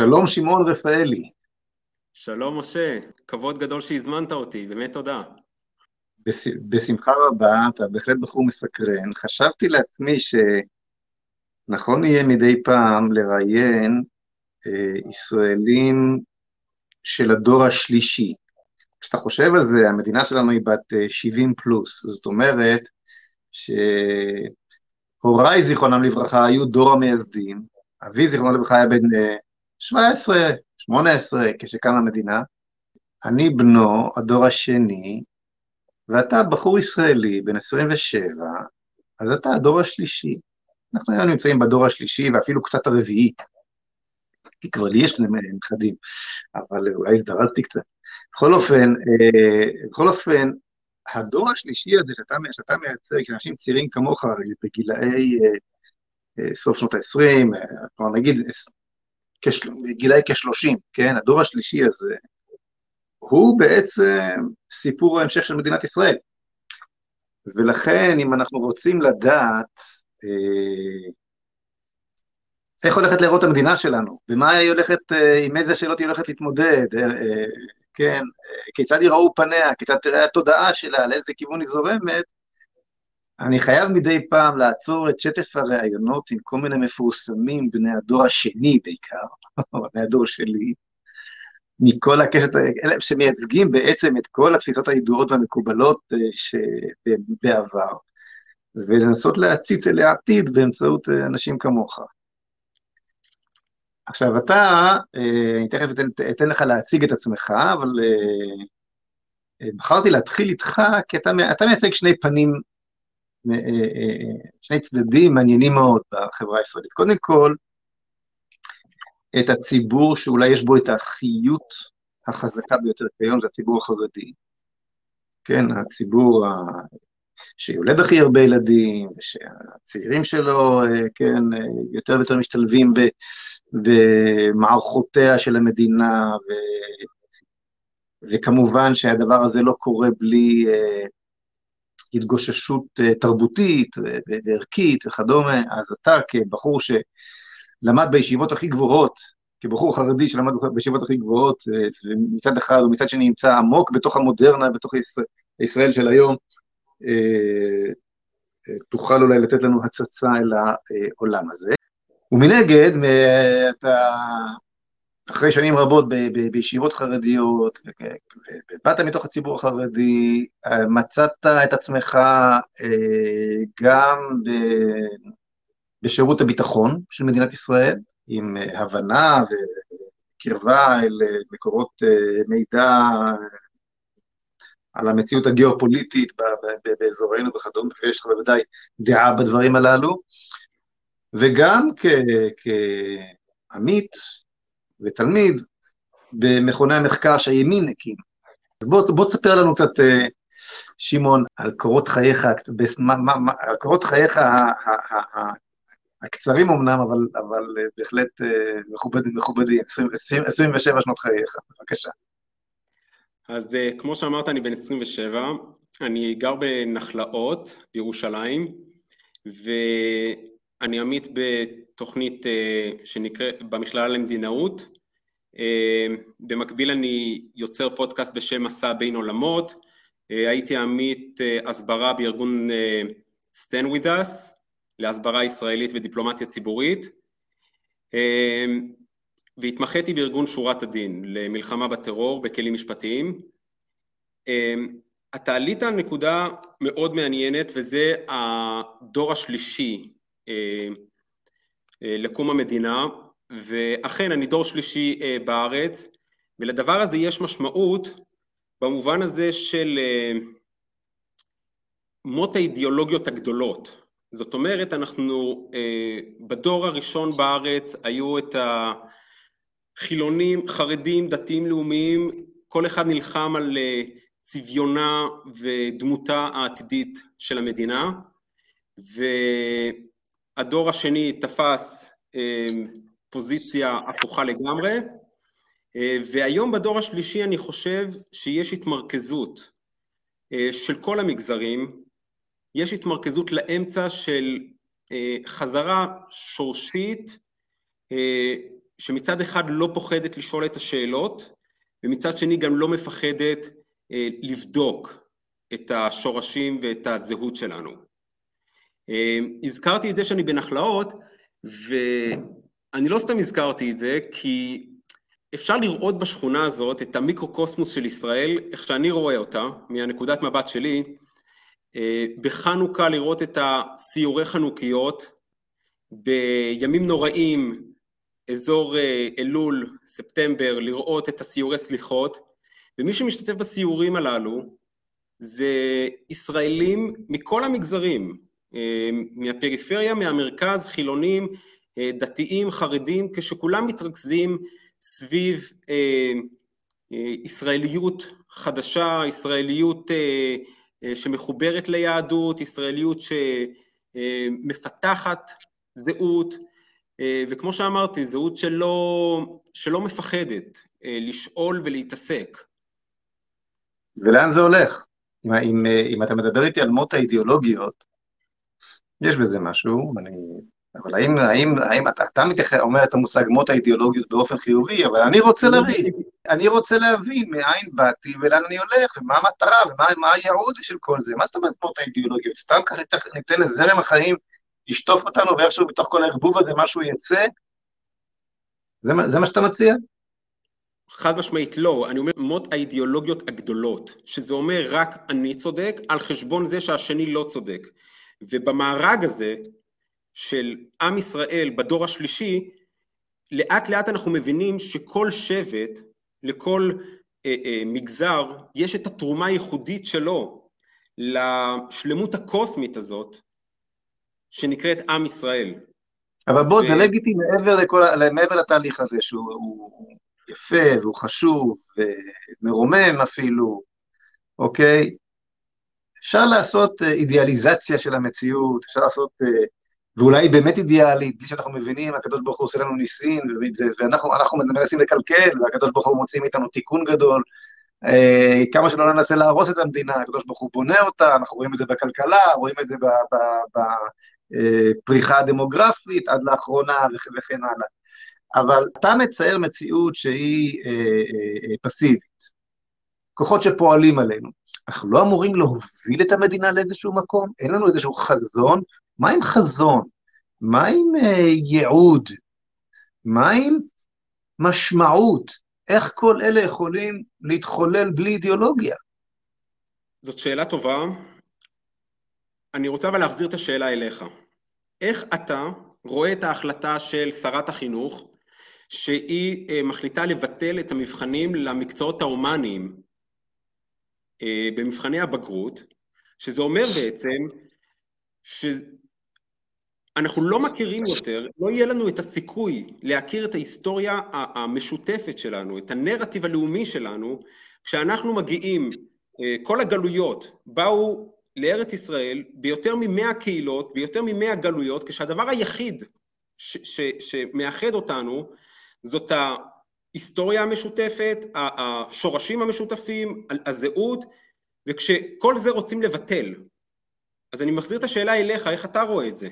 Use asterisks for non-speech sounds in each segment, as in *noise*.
שלום שמעון רפאלי. שלום משה, כבוד גדול שהזמנת אותי, באמת תודה. בש, בשמחה רבה, אתה בהחלט בחור מסקרן. חשבתי לעצמי שנכון יהיה מדי פעם לראיין אה, ישראלים של הדור השלישי. כשאתה חושב על זה, המדינה שלנו היא בת 70 אה, פלוס, זאת אומרת שהוריי, זיכרונם לברכה, היו דור המייסדים, אבי, זיכרונו לברכה, היה בן 17, אה, 18, כשקמה המדינה, אני בנו, הדור השני, ואתה בחור ישראלי, בן 27, אז אתה הדור השלישי. אנחנו היום נמצאים בדור השלישי ואפילו קצת הרביעי, כי כבר לי יש שני נכדים, אבל אולי הזדרזתי קצת. בכל אופן, אה, בכל אופן, הדור השלישי הזה שאתה, שאתה מייצג, שאנשים צעירים כמוך, בגילאי אה, אה, סוף שנות ה-20, כלומר נגיד גילאי כ-30, כן, הדור השלישי הזה, הוא בעצם סיפור ההמשך של מדינת ישראל. ולכן, אם אנחנו רוצים לדעת אה, איך הולכת להיראות המדינה שלנו, ומה היא הולכת, אה, עם איזה שאלות היא הולכת להתמודד, אה, אה, כן, אה, כיצד ייראו פניה, כיצד תראה התודעה שלה, לאיזה כיוון היא זורמת, אני חייב מדי פעם לעצור את שטף הראיונות עם כל מיני מפורסמים, בני הדור השני בעיקר, *laughs* בני הדור שלי, מכל הקשת, אלה שמייצגים בעצם את כל התפיסות הידועות והמקובלות אה, שבעבר, ולנסות להציץ אל העתיד באמצעות אה, אנשים כמוך. עכשיו אתה, אה, אני תכף אתן, אתן לך להציג את עצמך, אבל בחרתי להתחיל איתך, כי אתה, אתה מייצג שני פנים שני צדדים מעניינים מאוד בחברה הישראלית. קודם כל, את הציבור שאולי יש בו את החיות החזקה ביותר כיום, זה הציבור החרדי. כן, הציבור ה... שיולד הכי הרבה ילדים, שהצעירים שלו, כן, יותר ויותר משתלבים ב... במערכותיה של המדינה, ו... וכמובן שהדבר הזה לא קורה בלי התגוששות אה, תרבותית וערכית וכדומה, אז אתה כבחור שלמד בישיבות הכי גבוהות, כבחור חרדי שלמד בישיבות הכי גבוהות, אה, ומצד אחד ומצד שני נמצא עמוק בתוך המודרנה, בתוך ישראל, ישראל של היום, אה, תוכל אולי לתת לנו הצצה אל העולם הזה. ומנגד, אתה אחרי שנים רבות בישיבות חרדיות, ובאת מתוך הציבור החרדי, מצאת את עצמך אה, גם בשירות הביטחון של מדינת ישראל, עם הבנה וקרבה אל מקורות אה, מידע על המציאות הגיאופוליטית באזורנו וכדומה, ויש לך בוודאי דעה בדברים הללו, וגם כעמית ותלמיד במכוני המחקר שהימין הקים. אז בוא, בוא תספר לנו קצת, אה, שמעון, על קורות חייך, על קורות חייך הקצרים אמנם, אבל, אבל אה, בהחלט אה, מכובדים, מכובדים, 27 שנות חייך, בבקשה. אז כמו שאמרת, אני בן 27, אני גר בנחלאות בירושלים, ואני עמית תוכנית אה, שנקראת במכללה למדינאות. אה, במקביל אני יוצר פודקאסט בשם מסע בין עולמות. אה, הייתי עמית הסברה בארגון Stand With Us להסברה ישראלית ודיפלומטיה ציבורית. והתמחיתי בארגון שורת הדין למלחמה בטרור בכלים משפטיים. אתה עלית על נקודה מאוד מעניינת וזה הדור השלישי לקום המדינה, ואכן אני דור שלישי אה, בארץ, ולדבר הזה יש משמעות במובן הזה של אה, מות האידיאולוגיות הגדולות. זאת אומרת, אנחנו בדור הראשון בארץ היו את החילונים, חרדים, דתיים לאומיים, כל אחד נלחם על צביונה ודמותה העתידית של המדינה, ו... הדור השני תפס אמ, פוזיציה הפוכה לגמרי, אה, והיום בדור השלישי אני חושב שיש התמרכזות אה, של כל המגזרים, יש התמרכזות לאמצע של אה, חזרה שורשית שמצד אחד לא פוחדת לשאול את השאלות, ומצד שני גם לא מפחדת לבדוק את השורשים ואת הזהות שלנו. אה, הזכרתי את זה שאני בנחלאות, ואני לא סתם הזכרתי את זה, כי אפשר לראות בשכונה הזאת את המיקרוקוסמוס של ישראל, איך שאני רואה אותה, מהנקודת מבט שלי, אה, בחנוכה לראות את הסיורי חנוכיות, בימים נוראים, אזור אה, אלול, ספטמבר, לראות את הסיורי סליחות, ומי שמשתתף בסיורים הללו זה ישראלים מכל המגזרים, מהפריפריה, מהמרכז, חילונים, דתיים, חרדים, כשכולם מתרכזים סביב ישראליות חדשה, ישראליות שמחוברת ליהדות, ישראליות שמפתחת זהות, וכמו שאמרתי, זהות שלא, שלא מפחדת לשאול ולהתעסק. ולאן זה הולך? אם, אם, אם אתה מדבר איתי על מות האידיאולוגיות, יש בזה משהו, אני אבל האם, האם, האם אתה, אתה מתייחס, אומר את המושג מות האידיאולוגיות באופן חיובי, אבל אני רוצה להבין, אני רוצה להבין מאין באתי ולאן אני הולך, ומה המטרה, ומה הייעוד של כל זה, מה זאת אומרת מות האידיאולוגיות? סתם ככה ניתן לזרם החיים לשטוף אותנו, ואיכשהו בתוך כל הערבוב הזה משהו יצא? זה, זה מה שאתה מציע? חד משמעית לא, אני אומר מות האידיאולוגיות הגדולות, שזה אומר רק אני צודק על חשבון זה שהשני לא צודק. ובמארג הזה, של עם ישראל בדור השלישי, לאט לאט אנחנו מבינים שכל שבט, לכל אה, אה, מגזר, יש את התרומה הייחודית שלו לשלמות הקוסמית הזאת, שנקראת עם ישראל. אבל בוא, ו... דלג איתי מעבר, לכל, מעבר לתהליך הזה, שהוא יפה והוא חשוב ומרומם אפילו, אוקיי? אפשר לעשות אה, אידיאליזציה של המציאות, אפשר לעשות אה, ואולי היא באמת אידיאלית, בלי שאנחנו מבינים, הקדוש ברוך הוא עושה לנו ניסים, ואנחנו מנסים לקלקל, והקדוש ברוך הוא מוציא מאיתנו תיקון גדול. אה, כמה שלא ננסה להרוס את המדינה, הקדוש ברוך הוא בונה אותה, אנחנו רואים את זה בכלכלה, רואים את זה בפריחה הדמוגרפית עד לאחרונה וכן הלאה. אבל אתה מצייר מציאות שהיא פסיבית, כוחות שפועלים עלינו. אנחנו לא אמורים להוביל את המדינה לאיזשהו מקום? אין לנו איזשהו חזון מה עם חזון? מה עם uh, ייעוד? מה עם משמעות? איך כל אלה יכולים להתחולל בלי אידיאולוגיה? זאת שאלה טובה. אני רוצה אבל להחזיר את השאלה אליך. איך אתה רואה את ההחלטה של שרת החינוך שהיא uh, מחליטה לבטל את המבחנים למקצועות ההומניים במבחני הבגרות, שזה אומר בעצם ש... אנחנו לא מכירים יותר, לא יהיה לנו את הסיכוי להכיר את ההיסטוריה המשותפת שלנו, את הנרטיב הלאומי שלנו, כשאנחנו מגיעים, אה, כל הגלויות באו לארץ ישראל ביותר ממאה קהילות, ביותר ממאה גלויות, כשהדבר היחיד ש, ש, שמאחד אותנו זאת ההיסטוריה המשותפת, השורשים המשותפים, הזהות, וכשכל זה רוצים לבטל. אז אני מחזיר את השאלה אליך, איך אתה רואה את זה?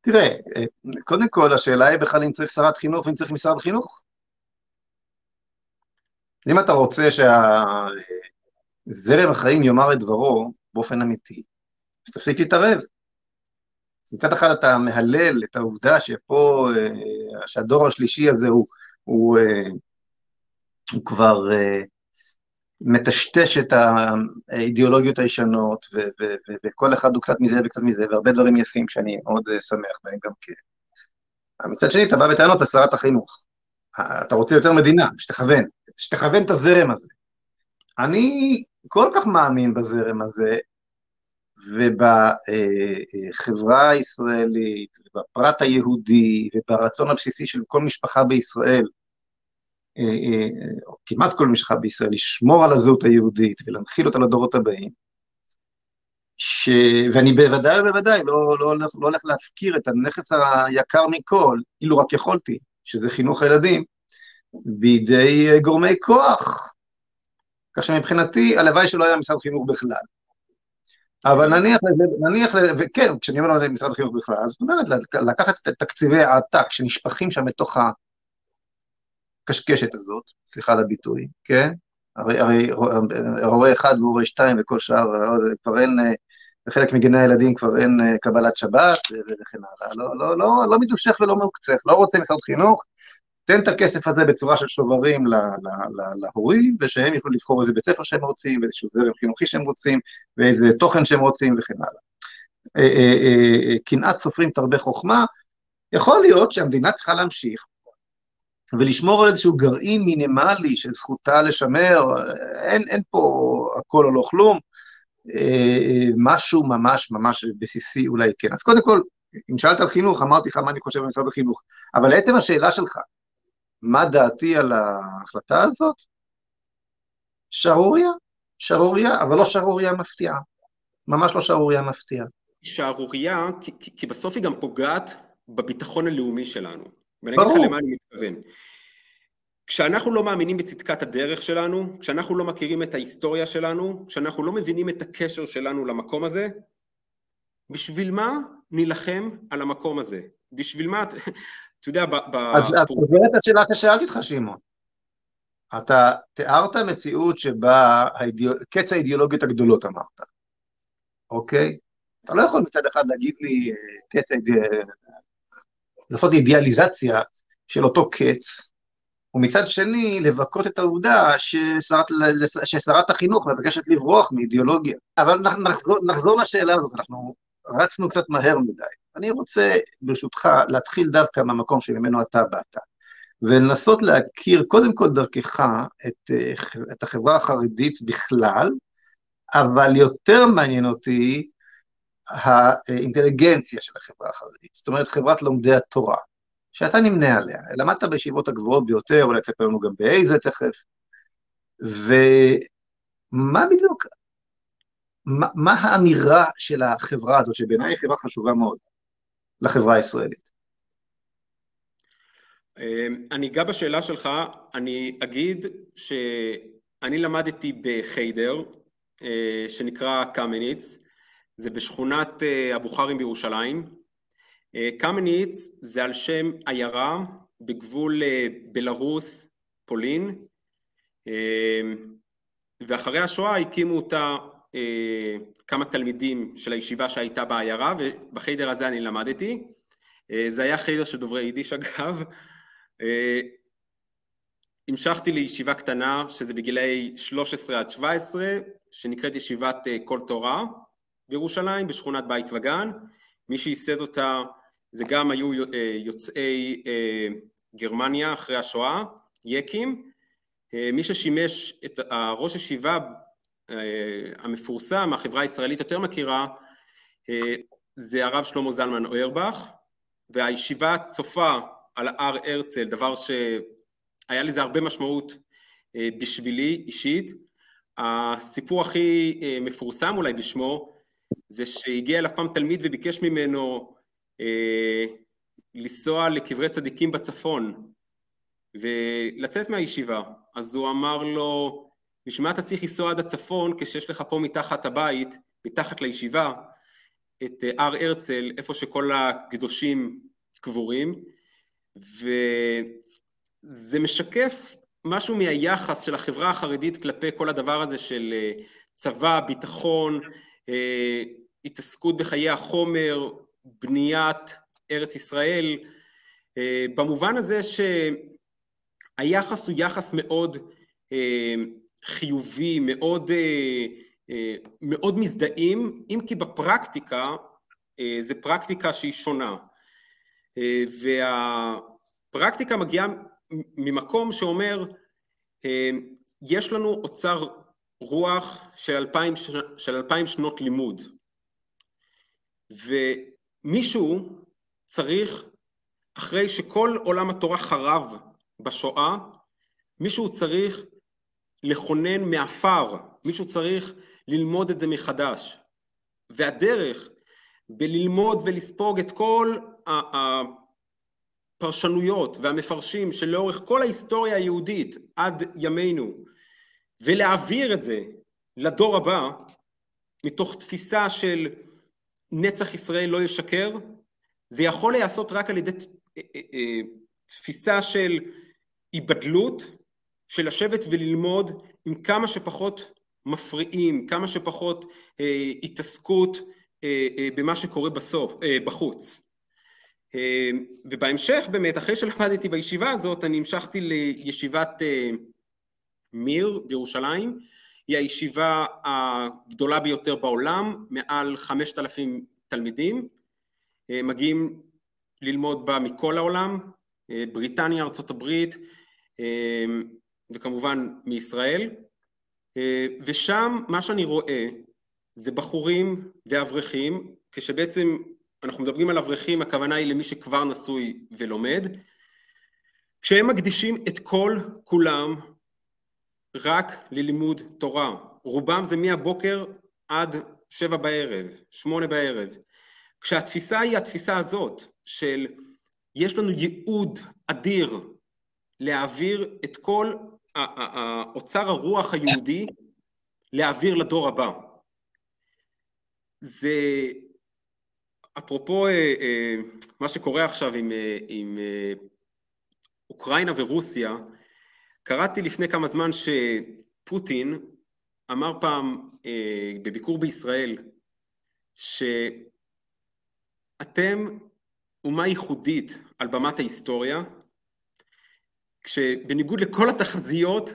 תראה, אה, קודם כל השאלה היא בכלל אם צריך שרת חינוך ואם צריך משרד חינוך. אם אתה רוצה שהזרם החיים יאמר את דברו באופן אמיתי, אז תפסיק להתערב. מצד אחד אתה מהלל את העובדה שפה, אה, שהדור השלישי הזה הוא, הוא, אה, הוא כבר מטשטש את האידיאולוגיות הישנות, ו- ו- ו- וכל אחד הוא קצת מזה וקצת מזה, והרבה דברים יפים שאני מאוד אה, שמח בהם גם כן. מצד שני, אתה בא בטענות לשרת החינוך. אתה רוצה יותר מדינה, שתכוון, שתכוון את הזרם הזה. אני כל כך מאמין בזרם הזה, ובחברה הישראלית, ובפרט היהודי, וברצון הבסיסי של כל משפחה בישראל, או אה, אה, כמעט כל משפחה בישראל, לשמור על הזהות היהודית ולהנחיל אותה לדורות הבאים, ש... ואני בוודאי ובוודאי לא, לא, לא, לא הולך להפקיר את הנכס היקר מכל, אילו רק יכולתי, שזה חינוך הילדים, בידי גורמי כוח. כך שמבחינתי, הלוואי שלא היה משרד חינוך בכלל. אבל נניח נניח וכן, כשאני אומר למשרד החינוך בכלל, זאת אומרת, לקחת את תקציבי העתק שנשפכים שם בתוך הקשקשת הזאת, סליחה על הביטוי, כן? הרי, הרי הורה אחד והורה שתיים וכל שאר, כבר אין, בחלק מגני הילדים כבר אין קבלת שבת וכן הלאה, לא, לא, לא, לא מדושך ולא מעוקצך, לא רוצה משרד חינוך, תן את הכסף הזה בצורה של שוברים להורים, ושהם יוכלו לבחור איזה בית ספר שהם רוצים, ואיזשהו זרם חינוכי שהם רוצים, ואיזה תוכן שהם רוצים וכן הלאה. אה, אה, אה, קנאת סופרים תרבה חוכמה, יכול להיות שהמדינה צריכה להמשיך ולשמור על איזשהו גרעין מינימלי של זכותה לשמר, אין, אין פה הכל או לא כלום, משהו ממש ממש בסיסי אולי כן. אז קודם כל, אם שאלת על חינוך, אמרתי לך מה אני חושב במשרד החינוך, אבל לעצם השאלה שלך, מה דעתי על ההחלטה הזאת? שערוריה, שערוריה, אבל לא שערוריה מפתיעה. ממש לא שערוריה מפתיעה. שערוריה, כי, כי, כי בסוף היא גם פוגעת בביטחון הלאומי שלנו. ואני אגיד לך למה אני מתכוון. כשאנחנו לא מאמינים בצדקת הדרך שלנו, כשאנחנו לא מכירים את ההיסטוריה שלנו, כשאנחנו לא מבינים את הקשר שלנו למקום הזה, בשביל מה נילחם על המקום הזה? בשביל מה, אתה יודע, ב... אז תסביר את השאלה ששאלתי אותך, שמעון. אתה תיארת מציאות שבה קץ האידיאולוגיות הגדולות אמרת, אוקיי? אתה לא יכול מצד אחד להגיד לי אה, קץ האידיאולוגיות, לעשות אידיאליזציה של אותו קץ, ומצד שני לבכות את העובדה ששרת, ששרת החינוך מבקשת לברוח מאידיאולוגיה. אבל נחזור, נחזור לשאלה הזאת, אנחנו רצנו קצת מהר מדי. אני רוצה, ברשותך, להתחיל דווקא מהמקום שממנו אתה באת, ולנסות להכיר קודם כל דרכך את, את החברה החרדית בכלל, אבל יותר מעניין אותי האינטליגנציה של החברה החרדית, זאת אומרת חברת לומדי התורה, שאתה נמנה עליה, למדת בישיבות הגבוהות ביותר, אולי תספר לנו גם באיזה תכף, ומה בדיוק, מה, מה האמירה של החברה הזאת, שבעיניי היא חברה חשובה מאוד, לחברה הישראלית? אמ, אני אגע בשאלה שלך, אני אגיד שאני למדתי בחיידר, אה, שנקרא קמניץ, זה בשכונת אה, הבוכרים בירושלים. אה, קמניץ זה על שם עיירה בגבול בלרוס, פולין, ואחרי השואה הקימו אותה כמה תלמידים של הישיבה שהייתה בעיירה, ובחיידר הזה אני למדתי. זה היה חיידר של דוברי יידיש אגב. המשכתי לישיבה קטנה, שזה בגילאי 13 עד 17, שנקראת ישיבת כל תורה בירושלים, בשכונת בית וגן. מי שייסד אותה זה גם היו יוצאי גרמניה אחרי השואה, יקים. מי ששימש את ראש ישיבה אה, המפורסם, החברה הישראלית יותר מכירה, אה, זה הרב שלמה זלמן אוירבך, והישיבה צופה על הר הרצל, דבר שהיה לזה הרבה משמעות אה, בשבילי אישית. הסיפור הכי מפורסם אולי בשמו, זה שהגיע אליו פעם תלמיד וביקש ממנו לנסוע לקברי צדיקים בצפון ולצאת מהישיבה. אז הוא אמר לו, בשביל מה אתה צריך לנסוע עד הצפון כשיש לך פה מתחת הבית, מתחת לישיבה, את אה, הר הרצל, איפה שכל הקדושים קבורים, וזה משקף משהו מהיחס של החברה החרדית כלפי כל הדבר הזה של אה, צבא, ביטחון, אה, התעסקות בחיי החומר, בניית ארץ ישראל, במובן הזה שהיחס הוא יחס מאוד חיובי, מאוד, אה, אה, מאוד מזדהים, אם כי בפרקטיקה אה, זה פרקטיקה שהיא שונה. והפרקטיקה מגיעה ממקום שאומר, יש לנו אוצר רוח של אלפיים, של אלפיים שנות לימוד, ומישהו צריך, אחרי שכל עולם התורה חרב בשואה, מישהו צריך לכונן מעפר, מישהו צריך ללמוד את זה מחדש. והדרך בללמוד ולספוג את כל הפרשנויות והמפרשים שלאורך כל ההיסטוריה היהודית עד ימינו, ולהעביר את זה לדור הבא, מתוך תפיסה של נצח ישראל לא ישקר, זה יכול להיעשות רק על ידי אה, אה, תפיסה של היבדלות, של לשבת וללמוד עם כמה שפחות מפריעים, כמה שפחות אה, התעסקות אה, אה, במה שקורה בסוף, אה, בחוץ. אה, ובהמשך באמת, אחרי שלמדתי בישיבה הזאת, אני המשכתי לישיבת אה, מיר בירושלים, היא הישיבה הגדולה ביותר בעולם, מעל חמשת אלפים תלמידים, אה, מגיעים ללמוד בה מכל העולם, אה, בריטניה, ארצות הברית אה, וכמובן מישראל, ושם מה שאני רואה זה בחורים ואברכים, כשבעצם אנחנו מדברים על אברכים, הכוונה היא למי שכבר נשוי ולומד, כשהם מקדישים את כל כולם רק ללימוד תורה. רובם זה מהבוקר עד שבע בערב, שמונה בערב. כשהתפיסה היא התפיסה הזאת של יש לנו ייעוד אדיר להעביר את כל אוצר הרוח היהודי להעביר לדור הבא. זה אפרופו אה, אה, מה שקורה עכשיו עם, אה, עם אוקראינה ורוסיה, קראתי לפני כמה זמן שפוטין אמר פעם בביקור בישראל שאתם אומה ייחודית על במת ההיסטוריה, כשבניגוד לכל התחזיות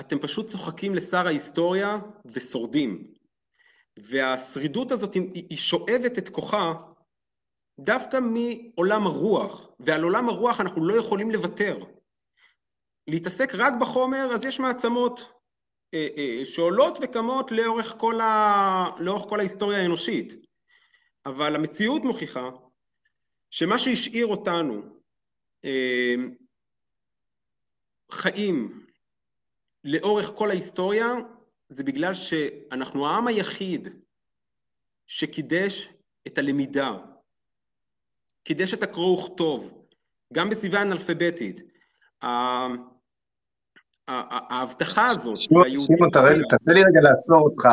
אתם פשוט צוחקים לשר ההיסטוריה ושורדים. והשרידות הזאת היא שואבת את כוחה דווקא מעולם הרוח, ועל עולם הרוח אנחנו לא יכולים לוותר. להתעסק רק בחומר, אז יש מעצמות אה, אה, שעולות וקמות לאורך כל, ה... לאורך כל ההיסטוריה האנושית. אבל המציאות מוכיחה שמה שהשאיר אותנו אה, חיים לאורך כל ההיסטוריה זה בגלל שאנחנו העם היחיד שקידש את הלמידה, קידש את הקרוא וכתוב, גם בסביבה אנאלפביתית. ההבטחה הזאת, שמעון, תראה לי רגע לעצור אותך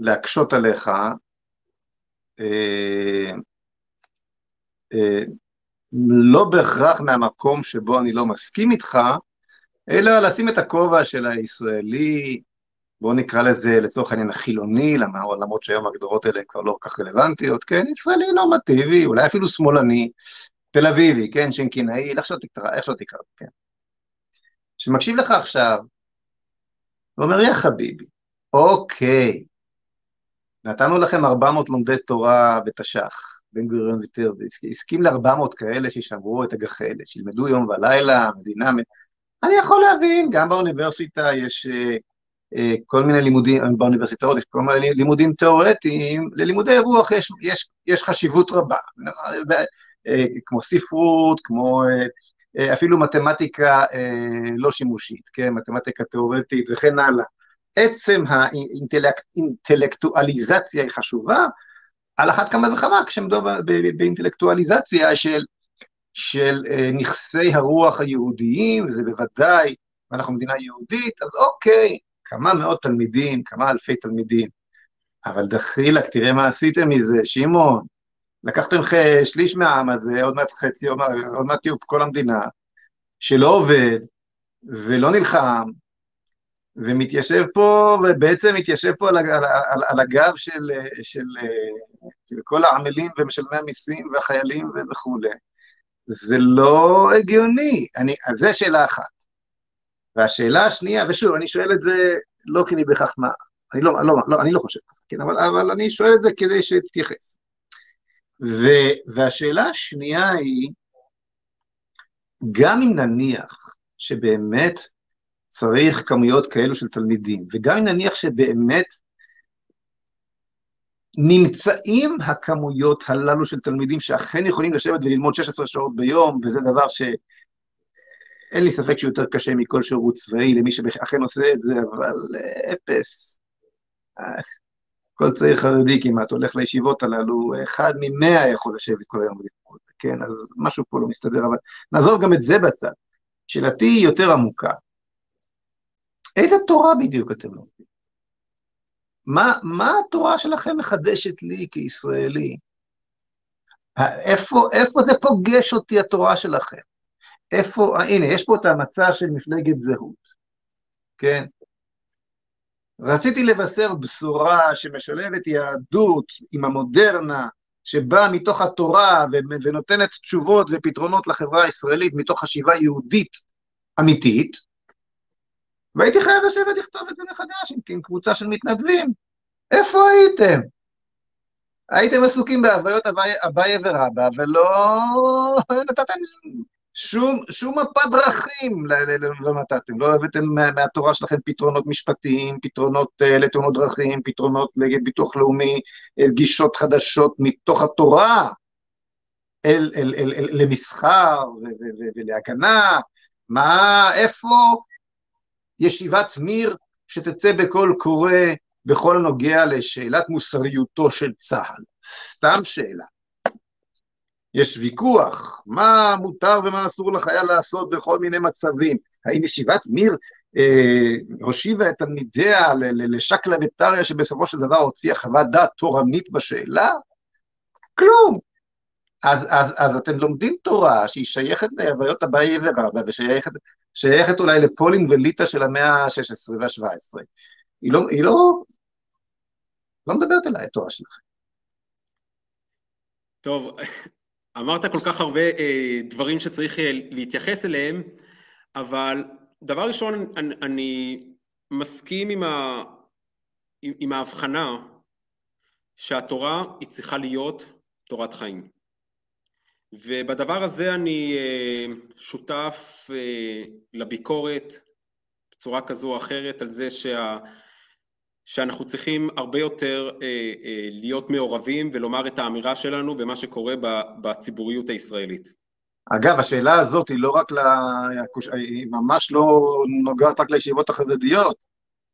ולהקשות עליך. לא בהכרח מהמקום שבו אני לא מסכים איתך, אלא לשים את הכובע של הישראלי, בואו נקרא לזה לצורך העניין החילוני, למרות שהיום הגדרות האלה כבר לא כל כך רלוונטיות, כן, ישראלי נורמטיבי, אולי אפילו שמאלני, תל אביבי, כן, שינקינאי, איך שלא תקרא, כן. שמקשיב לך עכשיו, ואומר, יא חביבי, אוקיי, נתנו לכם 400 לומדי תורה בתש"ח, בן גוריון ויתר, והסכים ל-400 כאלה שישמרו את הגחלת, שילמדו יום ולילה, מדינה, אני יכול להבין, גם באוניברסיטה יש אה, אה, כל מיני לימודים, באוניברסיטאות יש כל מיני לימודים תיאורטיים, ללימודי רוח יש, יש, יש חשיבות רבה, אה, כמו ספרות, כמו אפילו מתמטיקה לא שימושית, כן, מתמטיקה תיאורטית וכן הלאה. עצם האינטלקטואליזציה היא חשובה, על אחת כמה וכמה כשמדובר באינטלקטואליזציה של של אה, נכסי הרוח היהודיים, וזה בוודאי, ואנחנו מדינה יהודית, אז אוקיי, כמה מאות תלמידים, כמה אלפי תלמידים, אבל דחילק, תראה מה עשיתם מזה, שמעון, לקחתם שליש מהעם הזה, עוד מעט חצי, עוד מעט תהיו כל המדינה, שלא עובד ולא נלחם, ומתיישב פה, ובעצם מתיישב פה על, על, על, על הגב של, של, של כל העמלים ומשלמי המיסים והחיילים וכולי. זה לא הגיוני. אני, אז זו שאלה אחת. והשאלה השנייה, ושוב, אני שואל את זה לא כי אני בהכרח מה, אני לא, לא, לא, אני לא חושב כן, אבל, אבל אני שואל את זה כדי שתתייחס. ו, והשאלה השנייה היא, גם אם נניח שבאמת צריך כמויות כאלו של תלמידים, וגם אם נניח שבאמת נמצאים הכמויות הללו של תלמידים שאכן יכולים לשבת וללמוד 16 שעות ביום, וזה דבר שאין לי ספק שהוא יותר קשה מכל שירות צבאי למי שאכן עושה את זה, אבל אפס. כל צעיר חרדי כמעט הולך לישיבות הללו, אחד ממאה יכול לשבת כל היום וללמוד, כן? אז משהו פה לא מסתדר, אבל נעזוב גם את זה בצד. שאלתי היא יותר עמוקה. איזה תורה בדיוק אתם לומדים? מה, מה התורה שלכם מחדשת לי כישראלי? איפה, איפה זה פוגש אותי, התורה שלכם? איפה, הנה, יש פה את המצע של מפלגת זהות, כן? רציתי לבשר בשורה שמשלבת יהדות עם המודרנה, שבאה מתוך התורה ונותנת תשובות ופתרונות לחברה הישראלית מתוך חשיבה יהודית אמיתית, והייתי חייב לשבת לכתוב את זה מחדש עם, עם קבוצה של מתנדבים. איפה הייתם? הייתם עסוקים בהוויות אביי ורבא, ולא *laughs* נתתם שום, שום מפת דרכים לא, לא נתתם, לא הבאתם מה, מהתורה שלכם פתרונות משפטיים, פתרונות uh, לתאונות דרכים, פתרונות נגד ביטוח לאומי, גישות חדשות מתוך התורה אל, אל, אל, אל, למסחר ולהגנה, מה, איפה ישיבת מיר שתצא בקול קורא בכל הנוגע לשאלת מוסריותו של צה"ל? סתם שאלה. יש ויכוח, מה מותר ומה אסור לחייל לעשות בכל מיני מצבים. האם ישיבת מיר אה, הושיבה את תלמידיה לשקלא וטריא שבסופו של דבר הוציאה חוות דעת תורנית בשאלה? כלום. אז, אז, אז אתם לומדים תורה שהיא שייכת להוויות אביי ורבא ושייכת אולי לפולין וליטא של המאה ה-16 וה-17. היא לא, היא לא, לא מדברת אליי, התורה שלכם. טוב, *laughs* אמרת כל כך הרבה אה, דברים שצריך אה, להתייחס אליהם, אבל דבר ראשון, אני, אני מסכים עם, ה, עם, עם ההבחנה שהתורה היא צריכה להיות תורת חיים. ובדבר הזה אני אה, שותף אה, לביקורת בצורה כזו או אחרת על זה שה... שאנחנו צריכים הרבה יותר אה, להיות מעורבים ולומר את האמירה שלנו במה שקורה בציבוריות הישראלית. אגב, השאלה הזאת היא לא רק, ל... היא ממש לא נוגעת רק לישיבות החרדיות,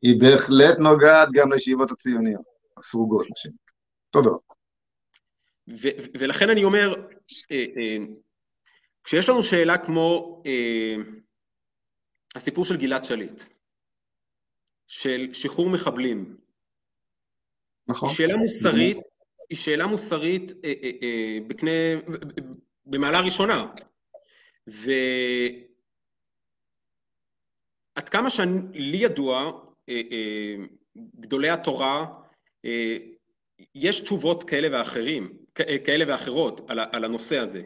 היא בהחלט נוגעת גם לישיבות הציוניות, הסרוגות, מה שנקרא. תודה. ולכן אני אומר, אה, אה, כשיש לנו שאלה כמו אה, הסיפור של גלעד שליט, של שחרור מחבלים. נכון. היא שאלה מוסרית, היא שאלה מוסרית אה, אה, אה, בקנה, במעלה ראשונה. ועד כמה שלי ידוע, גדולי התורה, יש תשובות כאלה ואחרים, אה, כאלה ואחרות על, על הנושא הזה.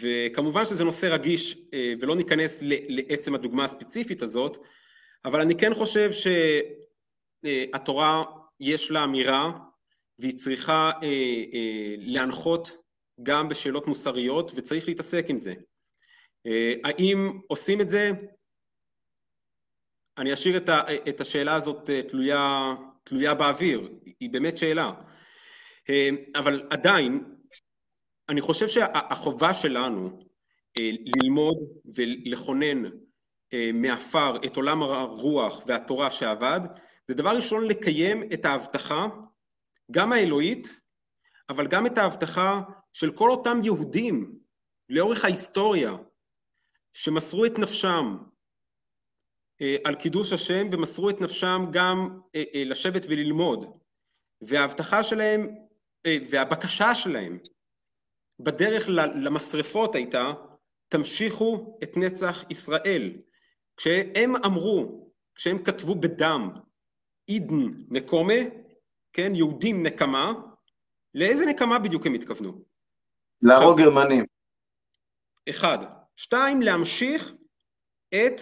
וכמובן שזה נושא רגיש אה, ולא ניכנס לעצם הדוגמה הספציפית הזאת, אבל אני כן חושב שהתורה יש לה אמירה והיא צריכה אה, אה, להנחות גם בשאלות מוסריות וצריך להתעסק עם זה. אה, האם עושים את זה? אני אשאיר את השאלה הזאת תלויה, תלויה באוויר, היא באמת שאלה. אבל עדיין, אני חושב שהחובה שלנו ללמוד ולכונן אה, מעפר את עולם הרוח והתורה שעבד, זה דבר ראשון לקיים את ההבטחה, גם האלוהית, אבל גם את ההבטחה של כל אותם יהודים לאורך ההיסטוריה, שמסרו את נפשם אה, על קידוש השם ומסרו את נפשם גם אה, לשבת וללמוד. וההבטחה שלהם והבקשה שלהם בדרך למשרפות הייתה, תמשיכו את נצח ישראל. כשהם אמרו, כשהם כתבו בדם, עידן נקומה, כן, יהודים נקמה, לאיזה נקמה בדיוק הם התכוונו? להרוג גרמנים. אחד. שתיים, להמשיך את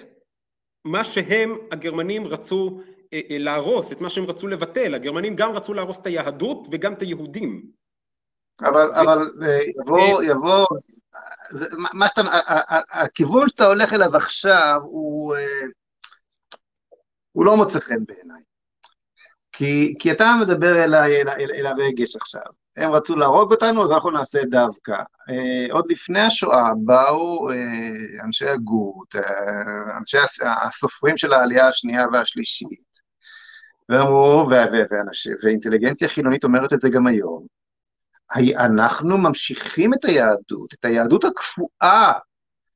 מה שהם, הגרמנים, רצו אה, אה, להרוס, את מה שהם רצו לבטל. הגרמנים גם רצו להרוס את היהדות וגם את היהודים. אבל, ו... אבל אה, יבוא, יבוא זה, מה שאתה, הכיוון שאתה הולך אליו עכשיו הוא, הוא לא מוצא חן בעיניי. כי, כי אתה מדבר אל, אל, אל, אל הרגש עכשיו. הם רצו להרוג אותנו, אז אנחנו נעשה דווקא. אה, עוד לפני השואה באו אה, אנשי הגות, אה, אנשי הסופרים של העלייה השנייה והשלישית, ואמרו, ואינטליגנציה חילונית אומרת את זה גם היום, אנחנו ממשיכים את היהדות, את היהדות הקפואה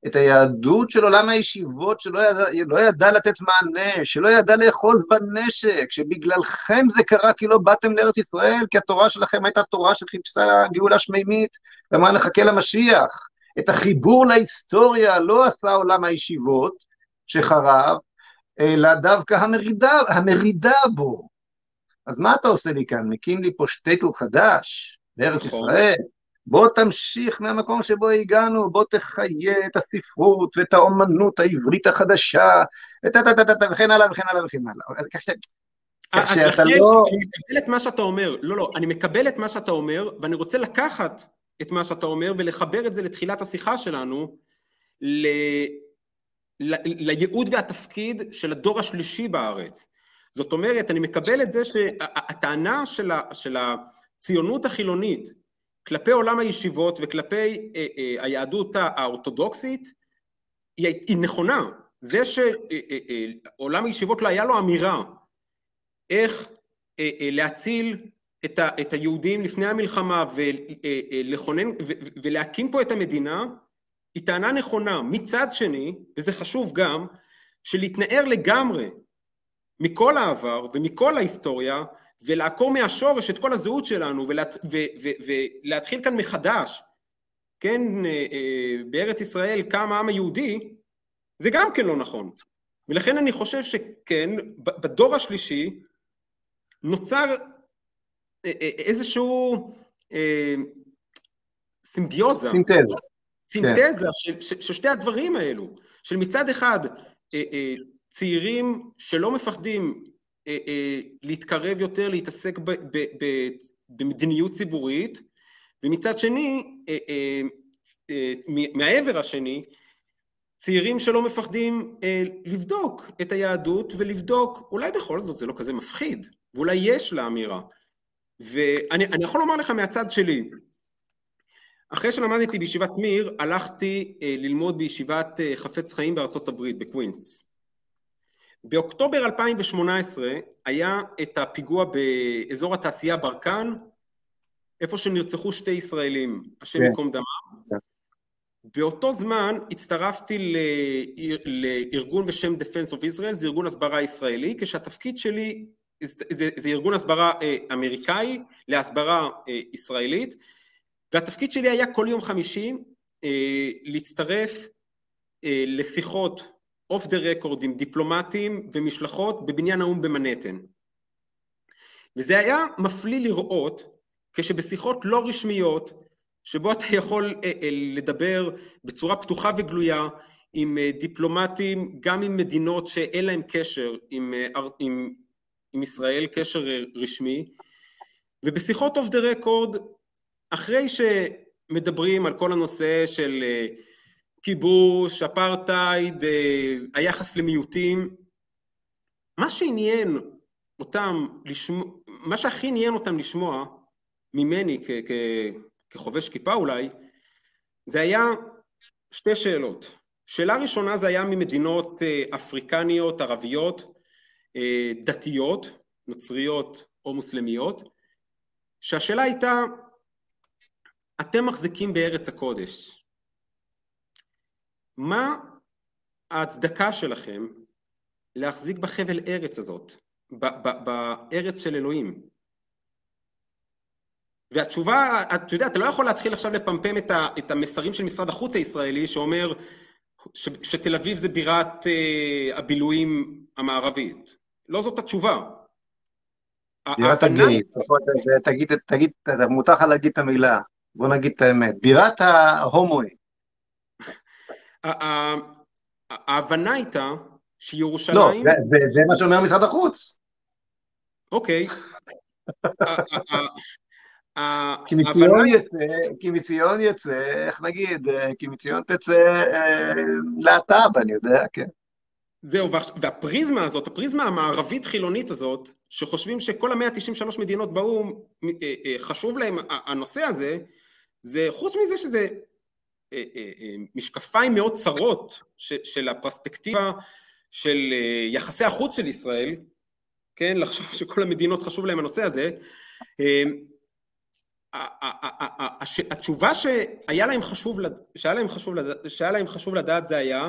את היהדות של עולם הישיבות שלא ידע, לא ידע לתת מענה, שלא ידע לאחוז בנשק, שבגללכם זה קרה כי לא באתם לארץ ישראל, כי התורה שלכם הייתה תורה שחיפשה גאולה שמימית, ואמרה נחכה למשיח. את החיבור להיסטוריה לא עשה עולם הישיבות שחרב, אלא דווקא המרידה, המרידה בו. אז מה אתה עושה לי כאן? מקים לי פה שטייטל חדש בארץ נכון. ישראל? בוא תמשיך מהמקום שבו הגענו, בוא תחיה את הספרות ואת האומנות העברית החדשה, וכן הלאה וכן הלאה וכן הלאה. כך שאתה לא... אני מקבל את מה שאתה אומר, לא, לא, אני מקבל את מה שאתה אומר, ואני רוצה לקחת את מה שאתה אומר ולחבר את זה לתחילת השיחה שלנו, ל... ל... לייעוד והתפקיד של הדור השלישי בארץ. זאת אומרת, אני מקבל את זה שהטענה של, ה... של הציונות החילונית כלפי עולם הישיבות וכלפי אה, אה, היהדות האורתודוקסית היא, היא נכונה. זה שעולם הישיבות לא היה לו אמירה איך אה, אה, להציל את, ה, את היהודים לפני המלחמה ולכונן ולהקים פה את המדינה היא טענה נכונה. מצד שני, וזה חשוב גם, שלהתנער לגמרי מכל העבר ומכל ההיסטוריה ולעקור מהשורש את כל הזהות שלנו ולה, ו, ו, ולהתחיל כאן מחדש, כן, אה, אה, בארץ ישראל קם העם היהודי, זה גם כן לא נכון. ולכן אני חושב שכן, בדור השלישי נוצר אה, איזשהו סימביוזה. סינתזה. סינתזה כן. של, של, של שתי הדברים האלו, של מצד אחד צעירים שלא מפחדים אה, אה, להתקרב יותר, להתעסק ב, ב, ב, במדיניות ציבורית, ומצד שני, אה, מהעבר השני, צעירים שלא מפחדים לבדוק את היהדות ולבדוק, אולי בכל זאת זה לא כזה מפחיד, ואולי יש לה אמירה. ואני יכול לומר לך מהצד שלי, אחרי שלמדתי בישיבת מיר, הלכתי ללמוד בישיבת חפץ חיים בארצות הברית, בקווינס. באוקטובר 2018 היה את הפיגוע באזור התעשייה ברקן, איפה שנרצחו שתי ישראלים, השם כן. ייקום דמם. כן. באותו זמן הצטרפתי לארגון בשם Defense of Israel, זה ארגון הסברה ישראלי, כשהתפקיד שלי, זה, זה ארגון הסברה אה, אמריקאי להסברה אה, ישראלית, והתפקיד שלי היה כל יום חמישי אה, להצטרף לשיחות אוף דה רקורד עם דיפלומטים ומשלחות בבניין האו"ם במנהטן. וזה היה מפליא לראות כשבשיחות לא רשמיות שבו אתה יכול אה, אה, לדבר בצורה פתוחה וגלויה עם אה, דיפלומטים, גם עם מדינות שאין להם קשר עם, עם, עם ישראל, קשר רשמי, ובשיחות אוף דה רקורד, אחרי שמדברים על כל הנושא של כיבוש, אפרטהייד, אה, היחס למיעוטים. מה שעניין אותם, לשמוע, מה שהכי עניין אותם לשמוע ממני כ- כ- כחובש כיפה אולי, זה היה שתי שאלות. שאלה ראשונה זה היה ממדינות אה, אפריקניות, ערביות, אה, דתיות, נוצריות או מוסלמיות, שהשאלה הייתה, אתם מחזיקים בארץ הקודש, מה ההצדקה שלכם להחזיק בחבל ארץ הזאת, בארץ של אלוהים? והתשובה, אתה יודע, אתה לא יכול להתחיל עכשיו לפמפם את המסרים של משרד החוץ הישראלי שאומר ש, שתל אביב זה בירת uh, הבילויים המערבית. לא זאת התשובה. בירת הגיא, תגיד, תגיד, מותר לך להגיד את המילה, בוא נגיד את האמת. בירת ההומואים. ההבנה הייתה שירושלים... לא, וזה מה שאומר משרד החוץ. אוקיי. *laughs* כי מציון יצא, כי מציון יצא, איך נגיד, כי מציון תצא אה, להט"ב, אני יודע, כן. זהו, והפריזמה הזאת, הפריזמה המערבית חילונית הזאת, שחושבים שכל המאה ה-93 מדינות באו"ם, אה, אה, חשוב להם הנושא הזה, זה חוץ מזה שזה משקפיים מאוד צרות של הפרספקטיבה של יחסי החוץ של ישראל, כן, לחשוב שכל המדינות חשוב להם הנושא הזה, התשובה שהיה להם חשוב, שהיה להם חשוב, שהיה להם חשוב לדעת זה היה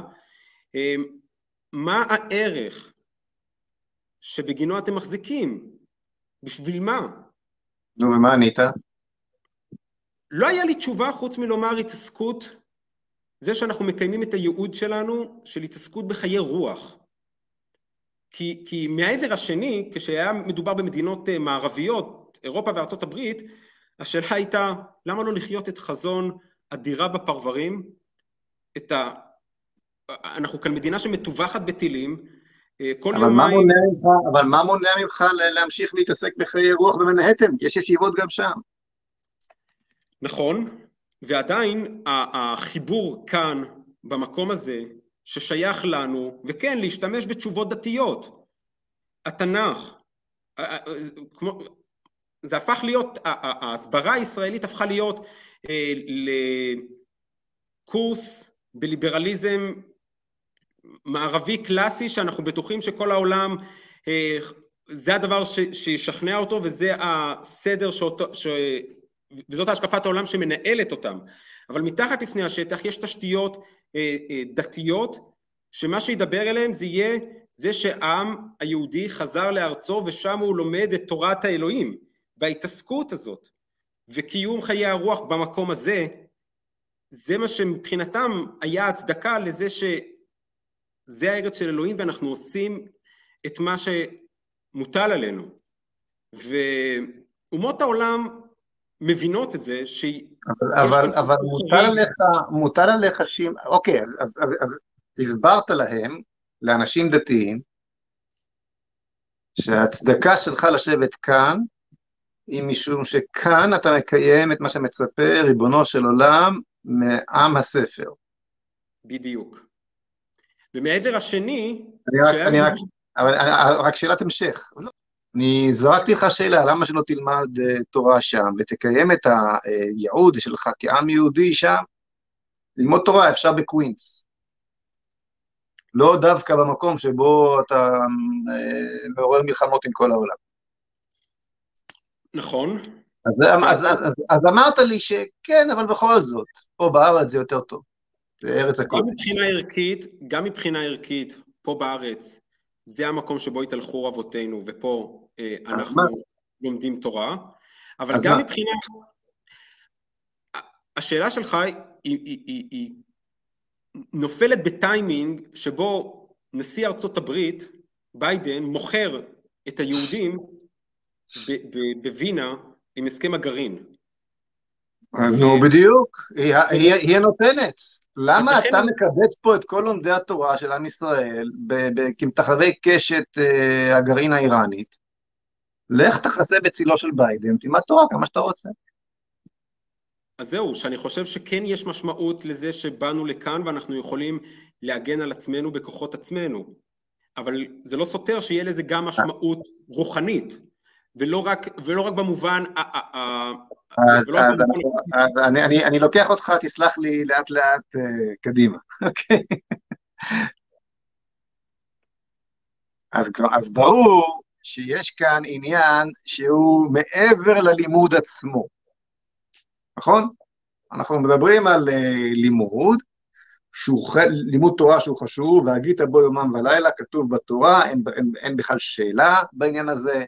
אמ, מה הערך שבגינו אתם מחזיקים? בשביל מה? נו, ומה ענית? לא היה לי תשובה חוץ מלומר התעסקות, זה שאנחנו מקיימים את הייעוד שלנו של התעסקות בחיי רוח. כי, כי מהעבר השני, כשהיה מדובר במדינות אה, מערביות, אירופה וארצות הברית, השאלה הייתה, למה לא לחיות את חזון הדירה בפרברים, את ה... אנחנו כאן מדינה שמטווחת בטילים, אה, כל אבל יומיים... מה ממך, אבל מה מונע ממך להמשיך להתעסק בחיי רוח במנהטן? יש ישיבות גם שם. נכון, ועדיין החיבור כאן, במקום הזה, ששייך לנו, וכן, להשתמש בתשובות דתיות. התנ"ך, כמו, זה הפך להיות, ההסברה הישראלית הפכה להיות אה, לקורס בליברליזם מערבי קלאסי שאנחנו בטוחים שכל העולם אה, זה הדבר ש, שישכנע אותו וזה הסדר שאותו, וזאת השקפת העולם שמנהלת אותם. אבל מתחת לפני השטח יש תשתיות אה, אה, דתיות שמה שידבר אליהם זה יהיה זה שהעם היהודי חזר לארצו ושם הוא לומד את תורת האלוהים וההתעסקות הזאת וקיום חיי הרוח במקום הזה זה מה שמבחינתם היה הצדקה לזה שזה הארץ של אלוהים ואנחנו עושים את מה שמוטל עלינו. ואומות העולם מבינות את זה ש... אבל, אבל, אבל מוטל עליך, מוטל עליך שאם, אוקיי, אז, אז, אז הסברת להם, לאנשים דתיים, שההצדקה שלך לשבת כאן היא משום שכאן אתה מקיים את מה שמצפה ריבונו של עולם מעם הספר. בדיוק. ומעבר השני... אני רק, אני רק, אבל, רק שאלת המשך. אני זרקתי לך שאלה, למה שלא תלמד uh, תורה שם ותקיים את הייעוד שלך כעם יהודי שם? ללמוד תורה אפשר בקווינס. לא דווקא במקום שבו אתה uh, מעורר מלחמות עם כל העולם. נכון. אז, אז, אז, אז, אז אמרת לי שכן, אבל בכל זאת, פה בארץ זה יותר טוב. זה ארץ הקודש. גם מבחינה ערכית, גם מבחינה ערכית, פה בארץ, זה המקום שבו התהלכו רבותינו, ופה אה, אנחנו מה? לומדים תורה, אבל גם מה? מבחינה... השאלה שלך היא, היא, היא, היא נופלת בטיימינג שבו נשיא ארצות הברית, ביידן, מוכר את היהודים בווינה עם הסכם הגרעין. נו, בדיוק, היא הנותנת. למה אתה מקבץ פה את כל לומדי התורה של עם ישראל כמתחרי קשת אה, הגרעין האיראנית? לך תחסה בצילו של ביידן, תלמד תורה כמה שאתה רוצה. אז זהו, שאני חושב שכן יש משמעות לזה שבאנו לכאן ואנחנו יכולים להגן על עצמנו בכוחות עצמנו. אבל זה לא סותר שיהיה לזה גם משמעות רוחנית. ולא רק, ולא רק במובן... אז, אז, אני, אז אני, אני, אני לוקח אותך, תסלח לי לאט לאט uh, קדימה, *laughs* אוקיי? אז, אז ברור שיש כאן עניין שהוא מעבר ללימוד עצמו, נכון? אנחנו מדברים על uh, לימוד, שהוא לימוד תורה שהוא חשוב, והגית בו יומם ולילה, כתוב בתורה, אין, אין, אין בכלל שאלה בעניין הזה,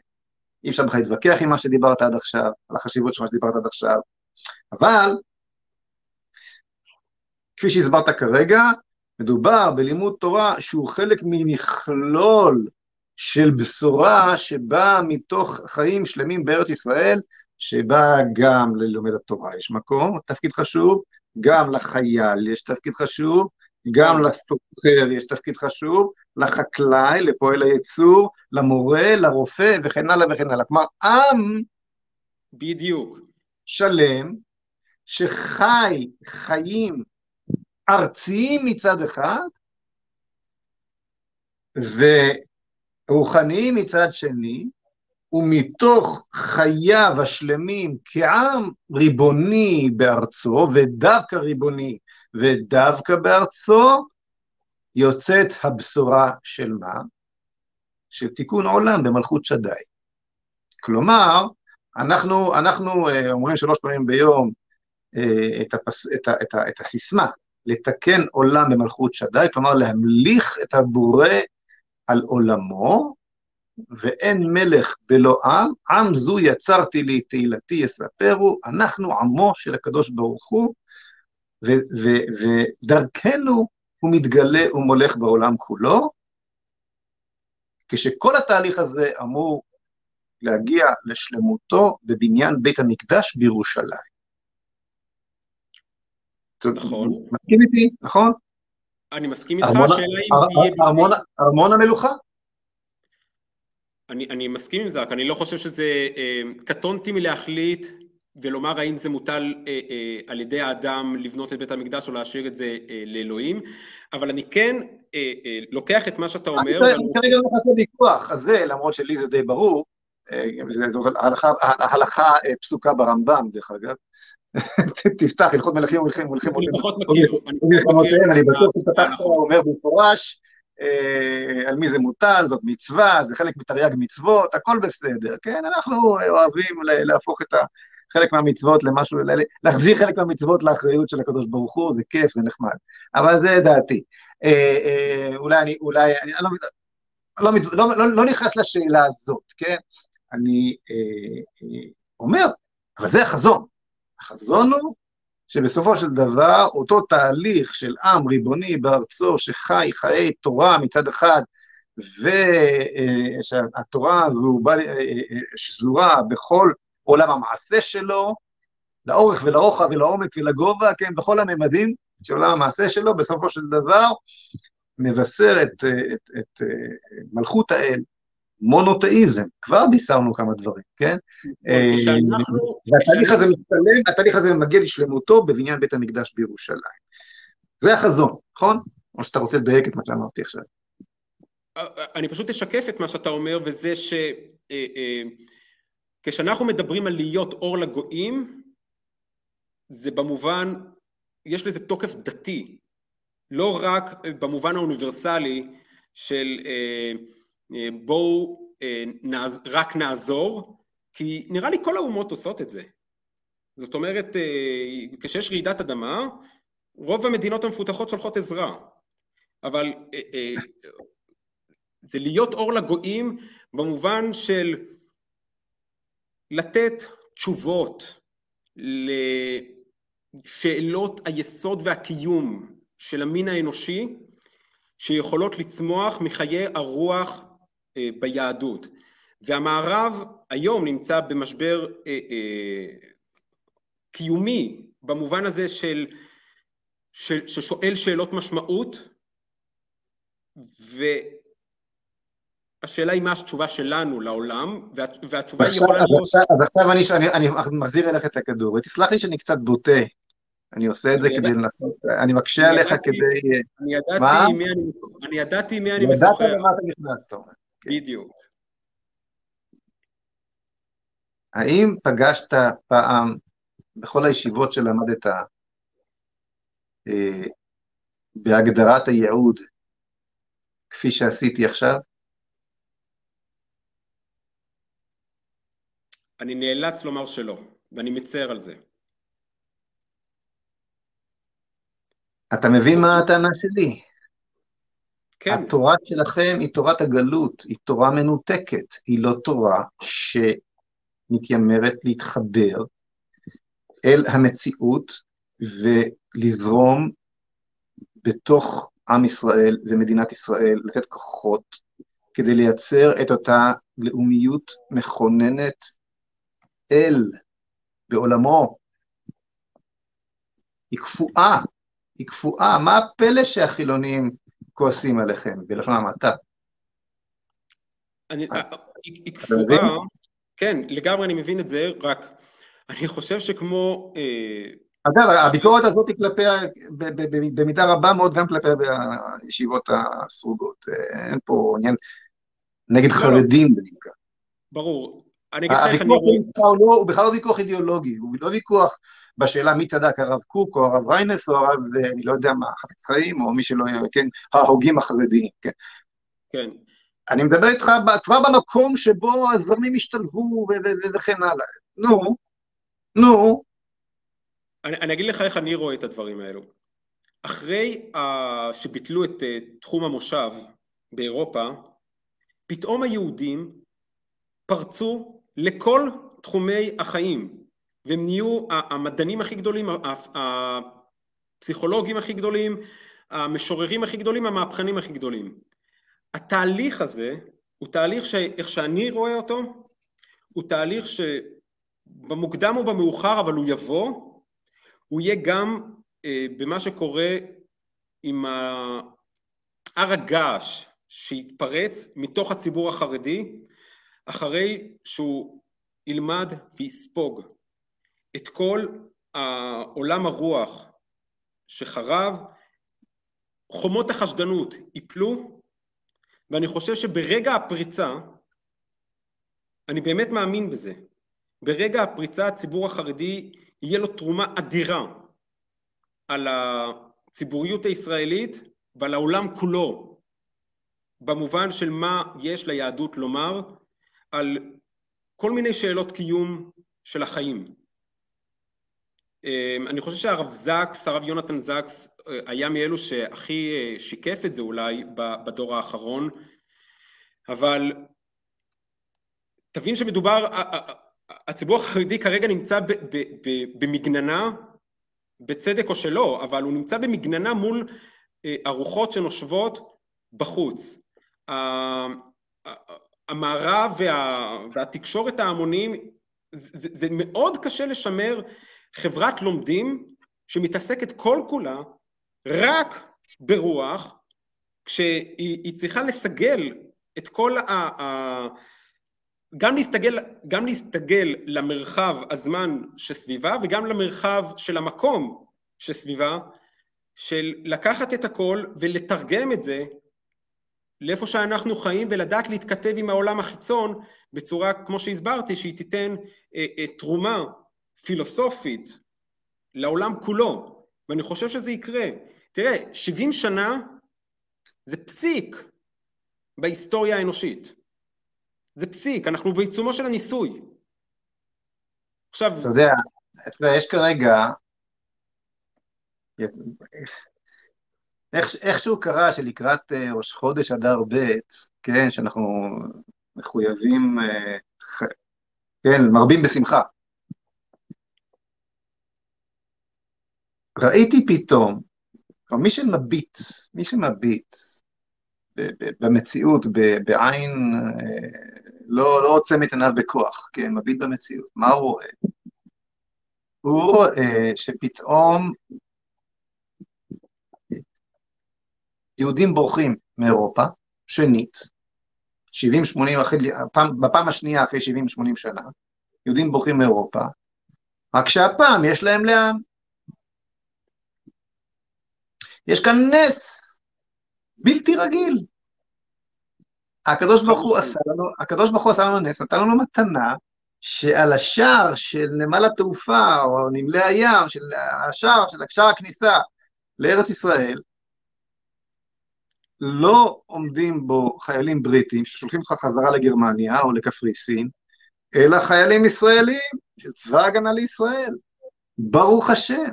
אי אפשר בכלל להתווכח עם מה שדיברת עד עכשיו, על החשיבות של מה שדיברת עד עכשיו, אבל, כפי שהסברת כרגע, מדובר בלימוד תורה שהוא חלק ממכלול של בשורה שבאה מתוך חיים שלמים בארץ ישראל, שבה גם ללומד התורה יש מקום, תפקיד חשוב, גם לחייל יש תפקיד חשוב, גם לסוחר יש תפקיד חשוב, לחקלאי, לפועל הייצור, למורה, לרופא וכן הלאה וכן הלאה. כלומר, עם... בדיוק. שלם, שחי חיים ארציים מצד אחד, ורוחניים מצד שני, ומתוך חייו השלמים כעם ריבוני בארצו, ודווקא ריבוני ודווקא בארצו, יוצאת הבשורה של מה? של תיקון עולם במלכות שדי. כלומר, אנחנו, אנחנו אומרים שלוש פעמים ביום את, הפס, את, ה, את, ה, את הסיסמה, לתקן עולם במלכות שדי, כלומר להמליך את הבורא על עולמו, ואין מלך בלא עם, עם זו יצרתי לי תהילתי יספרו, אנחנו עמו של הקדוש ברוך הוא, ודרכנו הוא מתגלה ומולך בעולם כולו, כשכל התהליך הזה אמור להגיע לשלמותו בבניין בית המקדש בירושלים. נכון. מסכים איתי, נכון? אני מסכים איתך, השאלה אם תהיה... ארמון המלוכה? אני, אני מסכים עם זה, רק אני לא חושב שזה... אה, קטונתי מלהחליט ולומר האם זה מוטל אה, אה, על ידי האדם לבנות את בית המקדש או להשאיר את זה אה, לאלוהים, אבל אני כן אה, אה, לוקח את מה שאתה אומר. אני כרגע לא נכנס לוויכוח הזה, למרות שלי זה די ברור, אה, הלכה, אה, פסוקה ברמב"ם דרך אגב, *laughs* תפתח הלכות מלכים ומלכים ומלכים ומלחמותיהם, אני בטוח שפתחת אומר במפורש אה, על מי זה מוטל, זאת מצווה, זה חלק מתרי"ג מצוות, הכל בסדר, כן? אנחנו אוהבים להפוך את חלק מהמצוות למשהו, להחזיר חלק מהמצוות לאחריות של הקדוש ברוך הוא, זה כיף, זה נחמד, אבל זה דעתי. אה, אה, אולי אני, אולי, אני לא, לא, לא, לא נכנס לשאלה הזאת, כן? אני אומר, אבל זה החזון. החזון הוא שבסופו של דבר אותו תהליך של עם ריבוני בארצו שחי חיי תורה מצד אחד, ושהתורה הזו שזורה בכל עולם המעשה שלו, לאורך ולרוחב ולעומק ולגובה, כן, בכל הממדים של עולם המעשה שלו, בסופו של דבר מבשר את, את, את מלכות האל, מונותאיזם, כבר בישרנו כמה דברים, כן? אה, והתהליך הזה מצטלם, התהליך הזה מגיע לשלמותו בבניין בית המקדש בירושלים. זה החזון, נכון? או שאתה רוצה לדייק את מה שאמרתי עכשיו. אה, אה, אני פשוט אשקף את מה שאתה אומר, וזה שכשאנחנו מדברים על להיות אור לגויים, זה במובן, יש לזה תוקף דתי, לא רק במובן האוניברסלי של אה, בואו אה, רק נעזור, כי נראה לי כל האומות עושות את זה. זאת אומרת, אה, כשיש רעידת אדמה, רוב המדינות המפותחות שולחות עזרה. אבל זה להיות אור לגויים במובן של לתת תשובות לשאלות היסוד והקיום של המין האנושי שיכולות לצמוח מחיי הרוח אה, ביהדות. והמערב היום נמצא במשבר אה, אה, קיומי במובן הזה של, של ששואל שאלות משמעות והשאלה היא מה התשובה שלנו לעולם וה, והתשובה ועכשיו, יכולה אז. עכשיו, אז עכשיו אני, אני, אני מחזיר אליך את הכדור ותסלח לי שאני קצת בוטה אני עושה את זה כדי לנסות, אני מקשה עליך כדי... אני ידעתי אני ידעתי מי אני משוחח. ידעת למה אתה נכנס, אתה אומר. כן. בדיוק. האם פגשת פעם, בכל הישיבות שלמדת, אה, בהגדרת הייעוד, כפי שעשיתי עכשיו? אני נאלץ לומר שלא, ואני מצר על זה. אתה מבין מה הטענה שלי? כן. התורה שלכם היא תורת הגלות, היא תורה מנותקת, היא לא תורה שמתיימרת להתחבר אל המציאות ולזרום בתוך עם ישראל ומדינת ישראל, לתת כוחות כדי לייצר את אותה לאומיות מכוננת אל בעולמו. היא קפואה, היא קפואה. מה הפלא שהחילונים כועסים עליכם, בלשון המעטה. אני, אה, היא כפורה, כן, לגמרי אני מבין את זה, רק אני חושב שכמו... אה, אגב, הביקורת הזאת היא כלפי, במידה רבה מאוד גם כלפי הישיבות הסרוגות. אה, אין פה עניין נגד לא, לא. חרדים. ברור. אני אגיד לך איך אני רואה... לא, הוא בכלל לא ויכוח אידיאולוגי, הוא לא ויכוח בשאלה מי צדק, הרב קוק או הרב ריינס או הרב, אני לא יודע מה, חפץ חיים או מי שלא יהיה, כן, ההוגים החרדיים, כן. כן. אני מדבר איתך כבר במקום שבו הזרמים השתלבו וכן הלאה. נו, נו. אני, אני אגיד לך איך אני רואה את הדברים האלו. אחרי uh, שביטלו את uh, תחום המושב באירופה, פתאום היהודים פרצו לכל תחומי החיים, והם נהיו המדענים הכי גדולים, הפסיכולוגים הכי גדולים, המשוררים הכי גדולים, המהפכנים הכי גדולים. התהליך הזה הוא תהליך שאיך שאני רואה אותו, הוא תהליך שבמוקדם או במאוחר אבל הוא יבוא, הוא יהיה גם אה, במה שקורה עם הר הגעש שהתפרץ מתוך הציבור החרדי אחרי שהוא ילמד ויספוג את כל עולם הרוח שחרב, חומות החשדנות ייפלו, ואני חושב שברגע הפריצה, אני באמת מאמין בזה, ברגע הפריצה הציבור החרדי יהיה לו תרומה אדירה על הציבוריות הישראלית ועל העולם כולו, במובן של מה יש ליהדות לומר על כל מיני שאלות קיום של החיים. אמ, אני חושב שהרב זקס, הרב יונתן זקס, אה, היה מאלו שהכי אה, שיקף את זה אולי בדור האחרון, אבל תבין שמדובר, הציבור החרדי כרגע נמצא במגננה, בצדק או שלא, אבל הוא נמצא במגננה מול אה, ארוחות שנושבות בחוץ. המערב וה, והתקשורת ההמונים, זה, זה מאוד קשה לשמר חברת לומדים שמתעסקת כל כולה רק ברוח, כשהיא צריכה לסגל את כל ה... ה גם להסתגל, גם להסתגל למרחב הזמן שסביבה וגם למרחב של המקום שסביבה, של לקחת את הכל ולתרגם את זה לאיפה שאנחנו חיים ולדעת להתכתב עם העולם החיצון בצורה, כמו שהסברתי, שהיא תיתן אה, אה, תרומה פילוסופית לעולם כולו, ואני חושב שזה יקרה. תראה, 70 שנה זה פסיק בהיסטוריה האנושית. זה פסיק, אנחנו בעיצומו של הניסוי. עכשיו... אתה יודע, אתה יודע, יש כרגע... איך, איכשהו קרה שלקראת אה, ראש חודש אדר ב', כן, שאנחנו מחויבים, אה, כן, מרבים בשמחה. ראיתי פתאום, מי שמביט, מי שמביט במציאות, בעין, אה, לא, לא עוצם את עיניו בכוח, כן, מביט במציאות, מה הוא רואה? הוא רואה שפתאום יהודים בורחים מאירופה, שנית, 70-80, אחרי, בפעם השנייה אחרי 70-80 שנה, יהודים בורחים מאירופה, רק שהפעם יש להם לאן. יש כאן נס בלתי רגיל. הקדוש ברוך הוא עשה לנו, הקדוש ברוך הוא עשה לנו נס, נתן לנו מתנה שעל השער של נמל התעופה, או נמלי הים, של השער, של שער הכניסה לארץ ישראל, לא עומדים בו חיילים בריטים ששולחים אותך חזרה לגרמניה או לקפריסין, אלא חיילים ישראלים של צבא ההגנה לישראל. ברוך השם.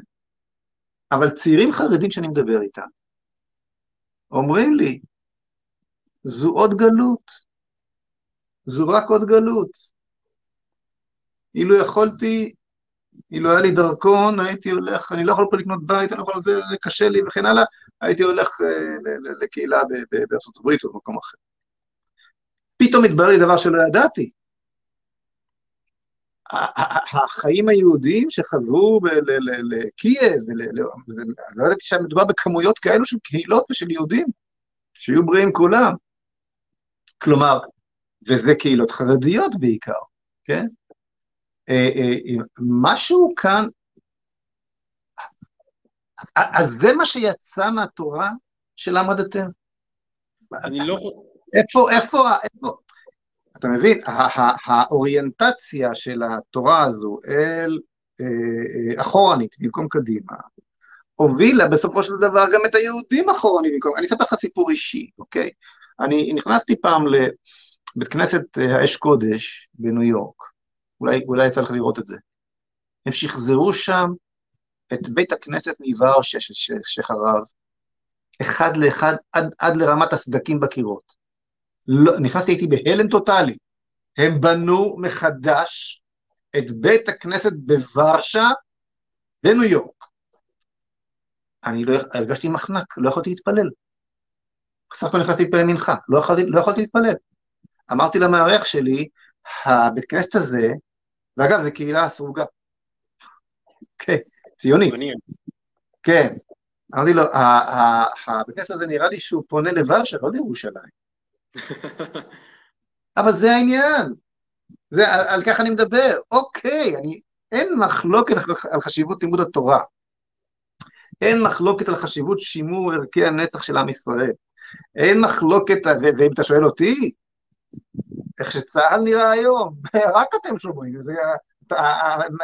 אבל צעירים חרדים שאני מדבר איתם, אומרים לי, זו עוד גלות, זו רק עוד גלות. אילו יכולתי, אילו היה לי דרכון, הייתי הולך, אני לא יכול פה לקנות בית, אני לא יכול, זה, זה קשה לי וכן הלאה, הייתי הולך אה, לקהילה בארצות הברית או במקום אחר. פתאום התברר לי דבר שלא ידעתי. החיים היהודיים שחזרו לקייב, לא ידעתי שמדובר בכמויות כאלו של קהילות ושל יהודים, שיהיו בריאים כולם. כלומר, וזה קהילות חרדיות בעיקר, כן? אה, אה, משהו כאן אז זה מה שיצא מהתורה של למדתם. אני לא... איפה, איפה, איפה, אתה מבין, האוריינטציה של התורה הזו אל אה, אה, אחורנית במקום קדימה, הובילה בסופו של דבר גם את היהודים אחורנית במקום, אני אספר לך סיפור אישי, אוקיי? אני נכנסתי פעם לבית כנסת האש קודש בניו יורק, אולי, אולי יצא לך לראות את זה. הם שחזרו שם את בית הכנסת מוורשה שחרב, אחד לאחד, עד, עד לרמת הסדקים בקירות. לא, נכנסתי, הייתי בהלם טוטאלי. הם בנו מחדש את בית הכנסת בוורשה בניו יורק. אני לא, הרגשתי מחנק, לא יכולתי להתפלל. בסך הכל נכנסתי להתפלל מנחה, לא יכולתי, לא יכולתי להתפלל. אמרתי למארח שלי, הבית כנסת הזה, ואגב, זו קהילה סרוגה. כן, ציונית. כן. אמרתי לו, הבית כנסת הזה נראה לי שהוא פונה לוורשה, לא לירושלים. *laughs* אבל זה העניין, זה, על, על כך אני מדבר. אוקיי, אני, אין מחלוקת על חשיבות לימוד התורה. אין מחלוקת על חשיבות שימור ערכי הנצח של עם ישראל. אין מחלוקת, ואם אתה שואל אותי, איך שצה"ל נראה היום, *laughs* רק אתם שומעים, זה,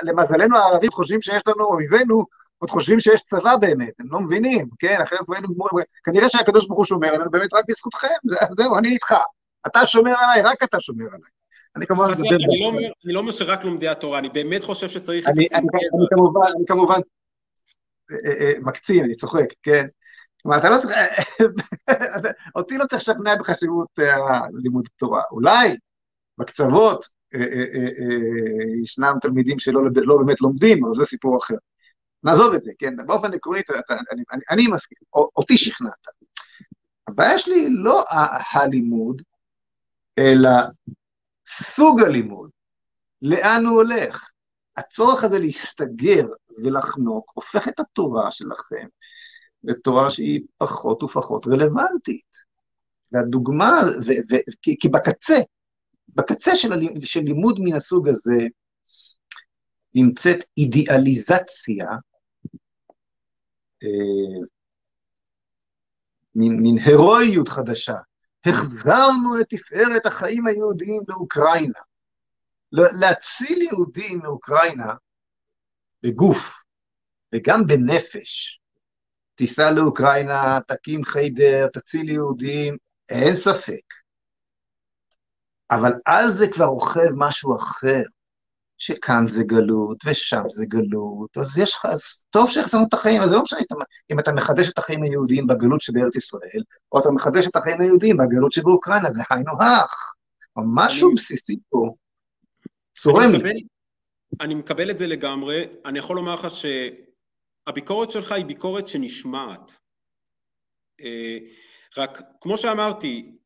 למזלנו הערבים חושבים שיש לנו אויבינו, עוד חושבים שיש צבא באמת, הם לא מבינים, כן, אחרת היינו גמורים, כנראה שהקדוש ברוך הוא שומר עלינו באמת רק בזכותכם, זה, זהו, אני איתך, אתה שומר עליי, רק אתה שומר עליי. אני כמובן... אני לא אומר שרק לומדי התורה, אני באמת חושב שצריך את הסינתזה. אני כמובן אה, אה, מקצין, אני צוחק, כן? כלומר, אתה לא צריך, *laughs* אותי לא צריך לשכנע בחשיבות אה, לימוד התורה. אולי בקצוות ישנם תלמידים שלא לא באמת לומדים, אבל זה סיפור אחר. נעזוב את זה, כן? באופן עקרוני, אני, אני, אני מסכים, אותי שכנעת. הבעיה שלי לא הלימוד, אלא סוג הלימוד, לאן הוא הולך. הצורך הזה להסתגר ולחנוק הופך את התורה שלכם לתורה שהיא פחות ופחות רלוונטית. והדוגמה, ו, ו, כי, כי בקצה, בקצה של, של לימוד מן הסוג הזה נמצאת אידיאליזציה, אה, מין, מין הירואיות חדשה. החזרנו את תפארת החיים היהודיים לאוקראינה. להציל יהודים מאוקראינה בגוף וגם בנפש. תיסע לאוקראינה, תקים חיידר, תציל יהודים, אין ספק. אבל על זה כבר רוכב משהו אחר, שכאן זה גלות ושם זה גלות, אז יש לך, אז טוב שהחזרנו את החיים, אז זה לא משנה אם אתה מחדש את החיים היהודיים בגלות שבארץ ישראל, או אתה מחדש את החיים היהודיים בגלות שבאוקראינה, זה היינו הך. משהו בסיסי פה. צורם לי. אני מקבל את זה לגמרי, אני יכול לומר לך שהביקורת שלך היא ביקורת שנשמעת. אה, רק כמו שאמרתי,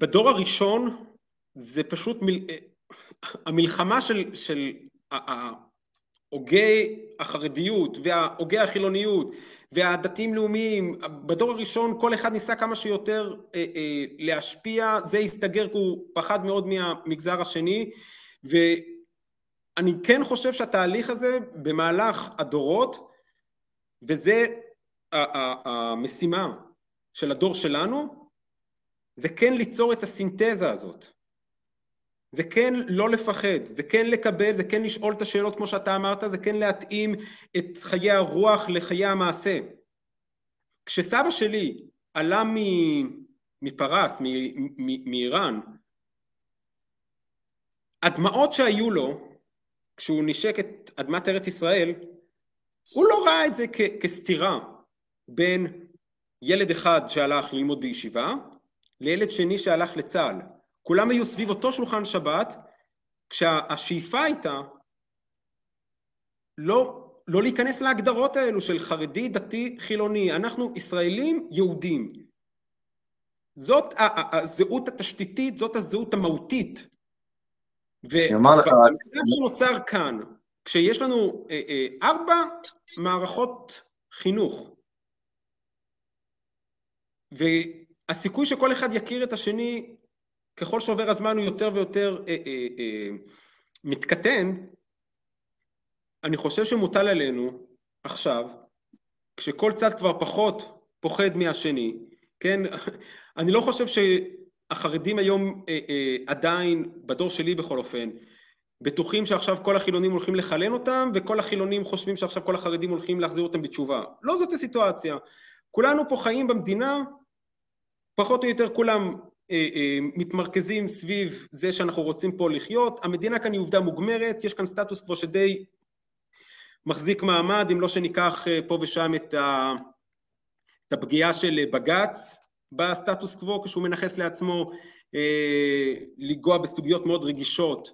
בדור הראשון זה פשוט מל... אה, המלחמה של, של הוגי החרדיות וההוגי החילוניות והדתיים לאומיים, בדור הראשון כל אחד ניסה כמה שיותר אה, אה, להשפיע, זה הסתגר כי הוא פחד מאוד מהמגזר השני ואני כן חושב שהתהליך הזה במהלך הדורות וזה המשימה של הדור שלנו זה כן ליצור את הסינתזה הזאת זה כן לא לפחד, זה כן לקבל, זה כן לשאול את השאלות כמו שאתה אמרת, זה כן להתאים את חיי הרוח לחיי המעשה. כשסבא שלי עלה מפרס, מאיראן, הדמעות שהיו לו, כשהוא נשק את אדמת ארץ ישראל, הוא לא ראה את זה כסתירה בין ילד אחד שהלך ללמוד בישיבה, לילד שני שהלך לצה"ל. כולם היו סביב אותו שולחן שבת, כשהשאיפה הייתה לא, לא להיכנס להגדרות האלו של חרדי, דתי, חילוני, אנחנו ישראלים יהודים. זאת הזהות התשתיתית, זאת הזהות המהותית. והמצב שנוצר כאן, כשיש לנו אה, אה, ארבע מערכות חינוך, והסיכוי שכל אחד יכיר את השני ככל שעובר הזמן הוא יותר ויותר אה, אה, אה, מתקטן, אני חושב שמוטל עלינו עכשיו, כשכל צד כבר פחות פוחד מהשני, כן, *laughs* אני לא חושב שהחרדים היום אה, אה, עדיין, בדור שלי בכל אופן, בטוחים שעכשיו כל החילונים הולכים לחלן אותם, וכל החילונים חושבים שעכשיו כל החרדים הולכים להחזיר אותם בתשובה. לא זאת הסיטואציה. כולנו פה חיים במדינה פחות או יותר כולם אה, אה, מתמרכזים סביב זה שאנחנו רוצים פה לחיות, המדינה כאן היא עובדה מוגמרת, יש כאן סטטוס קוו שדי מחזיק מעמד, אם לא שניקח אה, פה ושם את, ה, את הפגיעה של בג"ץ בסטטוס קוו כשהוא מנכס לעצמו אה, לנגוע בסוגיות מאוד רגישות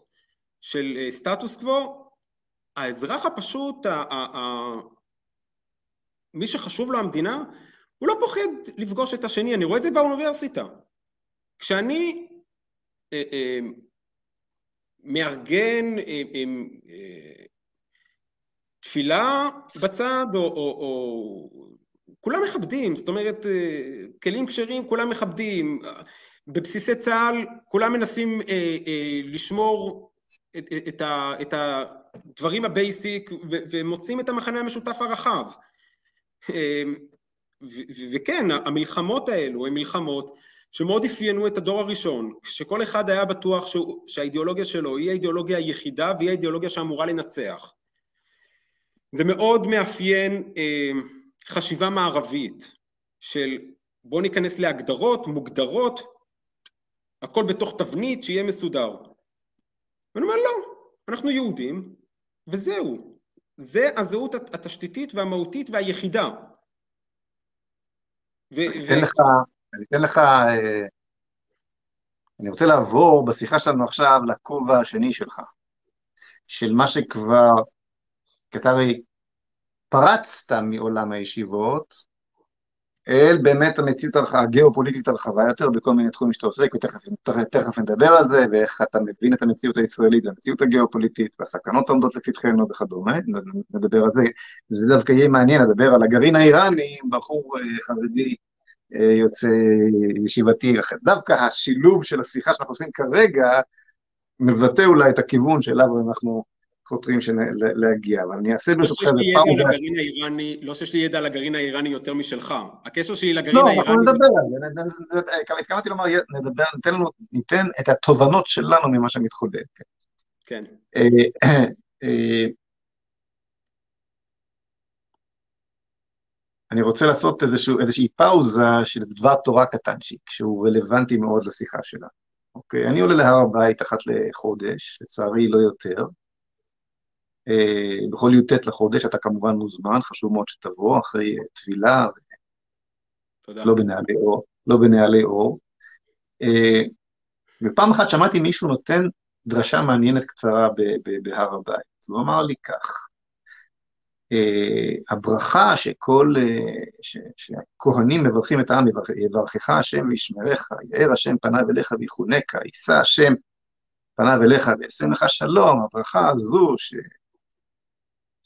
של אה, סטטוס קוו, האזרח הפשוט, ה, ה, ה, מי שחשוב לו המדינה, הוא לא פוחד לפגוש את השני, אני רואה את זה באוניברסיטה. כשאני אה, אה, מארגן אה, אה, אה, תפילה בצד, או, או, או כולם מכבדים, זאת אומרת, אה, כלים כשרים כולם מכבדים, בבסיסי צה"ל כולם מנסים אה, אה, לשמור את, את, ה, את הדברים ה basic ומוצאים את המחנה המשותף הרחב. וכן, המלחמות האלו הן מלחמות שמאוד אפיינו את הדור הראשון, שכל אחד היה בטוח שהוא, שהאידיאולוגיה שלו היא האידיאולוגיה היחידה והיא האידיאולוגיה שאמורה לנצח. זה מאוד מאפיין אה, חשיבה מערבית של בוא ניכנס להגדרות מוגדרות, הכל בתוך תבנית שיהיה מסודר. ואני אומר לא, אנחנו יהודים וזהו, זה הזהות התשתיתית והמהותית והיחידה. אני אתן לך, אני אתן לך, אה, אני רוצה לעבור בשיחה שלנו עכשיו לכובע השני שלך, של מה שכבר, כי אתה הרי פרצת מעולם הישיבות, אל באמת המציאות הגיאופוליטית הרחבה יותר בכל מיני תחומים שאתה עוסק, ותכף נדבר על זה, ואיך אתה מבין את המציאות הישראלית והמציאות הגיאופוליטית, והסכנות עומדות לפתחנו וכדומה, נדבר על זה. זה דווקא יהיה מעניין לדבר על הגרעין האיראני, בחור אה, חרדי אה, יוצא ישיבתי, דווקא השילוב של השיחה שאנחנו עושים כרגע, מבטא אולי את הכיוון שאליו אנחנו חותרים להגיע, אבל אני אעשה ברשותך איזה פעם... לא שיש לי ידע על הגרעין האיראני יותר משלך, הקשר שלי לגרעין האיראני... לא, אנחנו נדבר על זה, התכוונתי לומר, נדבר, ניתן לנו, ניתן את התובנות שלנו ממה שמתחולל. כן. אה, אה, אני רוצה לעשות איזשהו, איזושהי פאוזה של דבר תורה קטנצ'יק, שהוא רלוונטי מאוד לשיחה שלנו. אוקיי, אני עולה להר הבית אחת לחודש, לצערי לא יותר. אה, בכל י"ט לחודש אתה כמובן מוזמן, חשוב מאוד שתבוא אחרי טבילה, תודה. לא בנעלי אור. לא בנעלי אור. אה, ופעם אחת שמעתי מישהו נותן דרשה מעניינת קצרה בהר הבית. הוא אמר לי כך, אה, הברכה שכל, שהכהנים מברכים את העם, יברכך השם וישמרך, יאר השם פניו אליך ויחונקה, יישא השם פניו אליך וישם לך שלום, הברכה הזו ש...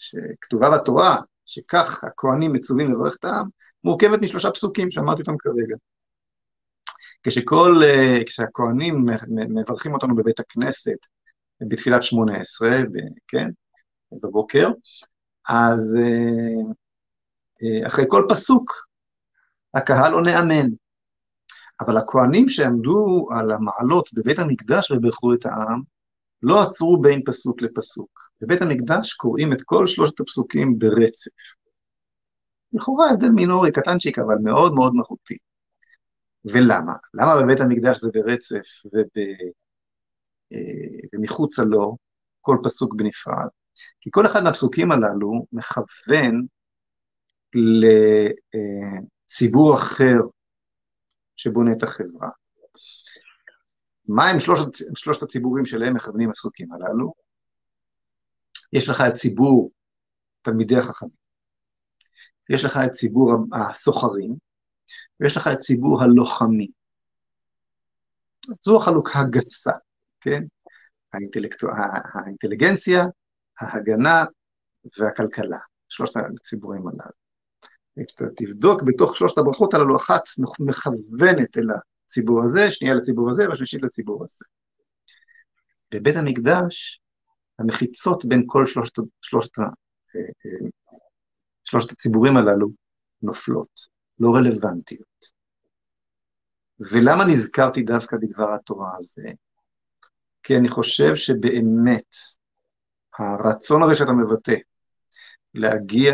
שכתובה בתורה, שכך הכהנים מצווים לברך את העם, מורכבת משלושה פסוקים שאמרתי אותם כרגע. כשכל, אה, כשהכהנים מברכים אותנו בבית הכנסת בתחילת שמונה עשרה, כן, בבוקר, אז אה, אה, אחרי כל פסוק הקהל עונה אמן. אבל הכהנים שעמדו על המעלות בבית המקדש וברכו את העם, לא עצרו בין פסוק לפסוק. בבית המקדש קוראים את כל שלושת הפסוקים ברצף. לכאורה הבדל מינורי, קטנצ'יק, אבל מאוד מאוד מהותי. ולמה? למה בבית המקדש זה ברצף וב... אה, ומחוצה לו כל פסוק בנפרד? כי כל אחד מהפסוקים הללו מכוון לציבור אחר שבונה את החברה. מה הם שלושת, שלושת הציבורים שלהם מכוונים הפסוקים הללו? יש לך את ציבור תלמידי החכמים, יש לך את ציבור הסוחרים, ויש לך את ציבור הלוחמים. זו החלוקה הגסה, כן? האינטלקט... האינטליגנציה, ההגנה והכלכלה, שלושת הציבורים הללו. כשאתה תבדוק בתוך שלושת הברכות הללו, אחת מכוונת אל הציבור הזה, שנייה לציבור הזה והשלישית לציבור הזה. בבית המקדש, המחיצות בין כל שלושת, שלושת, אה, אה, שלושת הציבורים הללו נופלות, לא רלוונטיות. ולמה נזכרתי דווקא בדבר התורה הזה? כי אני חושב שבאמת הרצון הזה שאתה מבטא, להגיע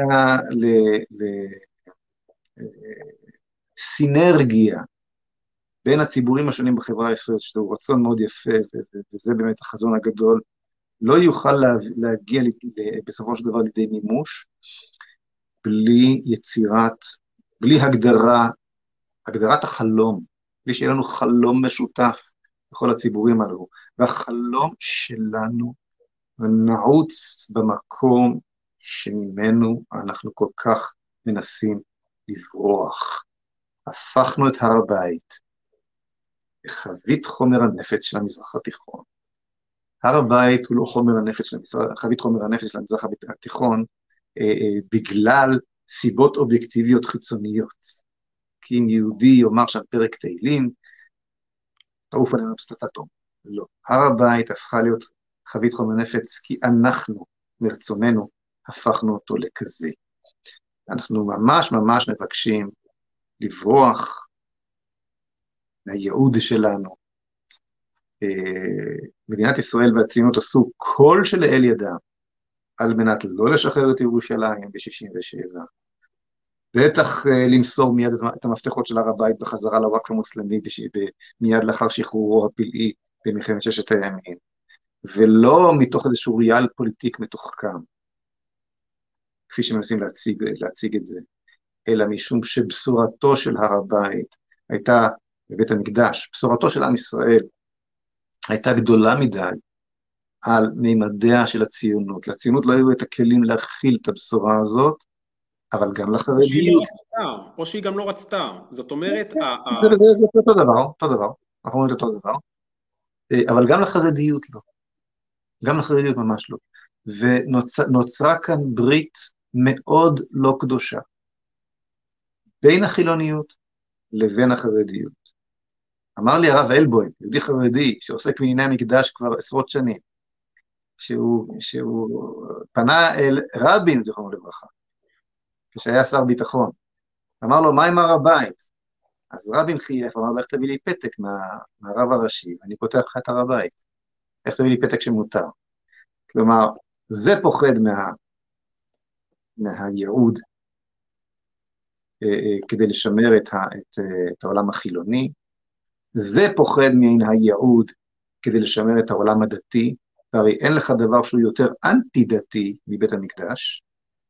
לסינרגיה בין הציבורים השונים בחברה הישראלית, שזהו רצון מאוד יפה, וזה באמת החזון הגדול, לא יוכל להגיע בסופו של דבר לידי מימוש בלי יצירת, בלי הגדרה, הגדרת החלום, בלי שיהיה לנו חלום משותף בכל הציבורים הללו. והחלום שלנו נעוץ במקום שממנו אנחנו כל כך מנסים לברוח. הפכנו את הר הבית לחבית חומר הנפץ של המזרח התיכון. הר הבית הוא לא חומר המזרח, חבית חומר הנפץ של המזרח התיכון אה, אה, בגלל סיבות אובייקטיביות חיצוניות. כי אם יהודי יאמר שם פרק תהילים, תעוף עלינו פצצת אטום. לא. הר הבית הפכה להיות חבית חומר נפץ כי אנחנו, מרצוננו, הפכנו אותו לכזה. אנחנו ממש ממש מבקשים לברוח מהייעוד שלנו. אה, מדינת ישראל והציונות עשו כל שלאל ידם על מנת לא לשחרר את ירושלים ב-67', בטח אה, למסור מיד את המפתחות של הר הבית בחזרה לוואקף המוסלמי מיד לאחר שחרורו הפלאי במלחמת ששת הימים, ולא מתוך איזשהו ריאל פוליטיק מתוחכם, כפי שמנסים להציג, להציג את זה, אלא משום שבשורתו של הר הבית הייתה בבית המקדש, בשורתו של עם ישראל הייתה גדולה מדי על מימדיה של הציונות. לציונות לא היו את הכלים להכיל את הבשורה הזאת, אבל גם לחרדיות. שהיא לא רצתה, או שהיא גם לא רצתה. זאת אומרת... זה אותו דבר, אותו דבר, אנחנו אומרים את אותו דבר, אה, אבל גם לחרדיות לא. גם לחרדיות ממש לא. ונוצרה כאן ברית מאוד לא קדושה בין החילוניות לבין החרדיות. אמר לי הרב אלבוים, יהודי חרדי שעוסק בענייני המקדש כבר עשרות שנים, שהוא, שהוא פנה אל רבין, זיכרונו לברכה, כשהיה שר ביטחון. אמר לו, מה עם הר הבית? אז רבין חייך, אמר לו, איך תביא לי פתק מה, מהרב הראשי, ואני פותח לך את הר הבית. איך תביא לי פתק שמותר? כלומר, זה פוחד מה, מהייעוד אה, אה, כדי לשמר את, ה, את, אה, את העולם החילוני, זה פוחד מן הייעוד כדי לשמר את העולם הדתי, והרי אין לך דבר שהוא יותר אנטי-דתי מבית המקדש,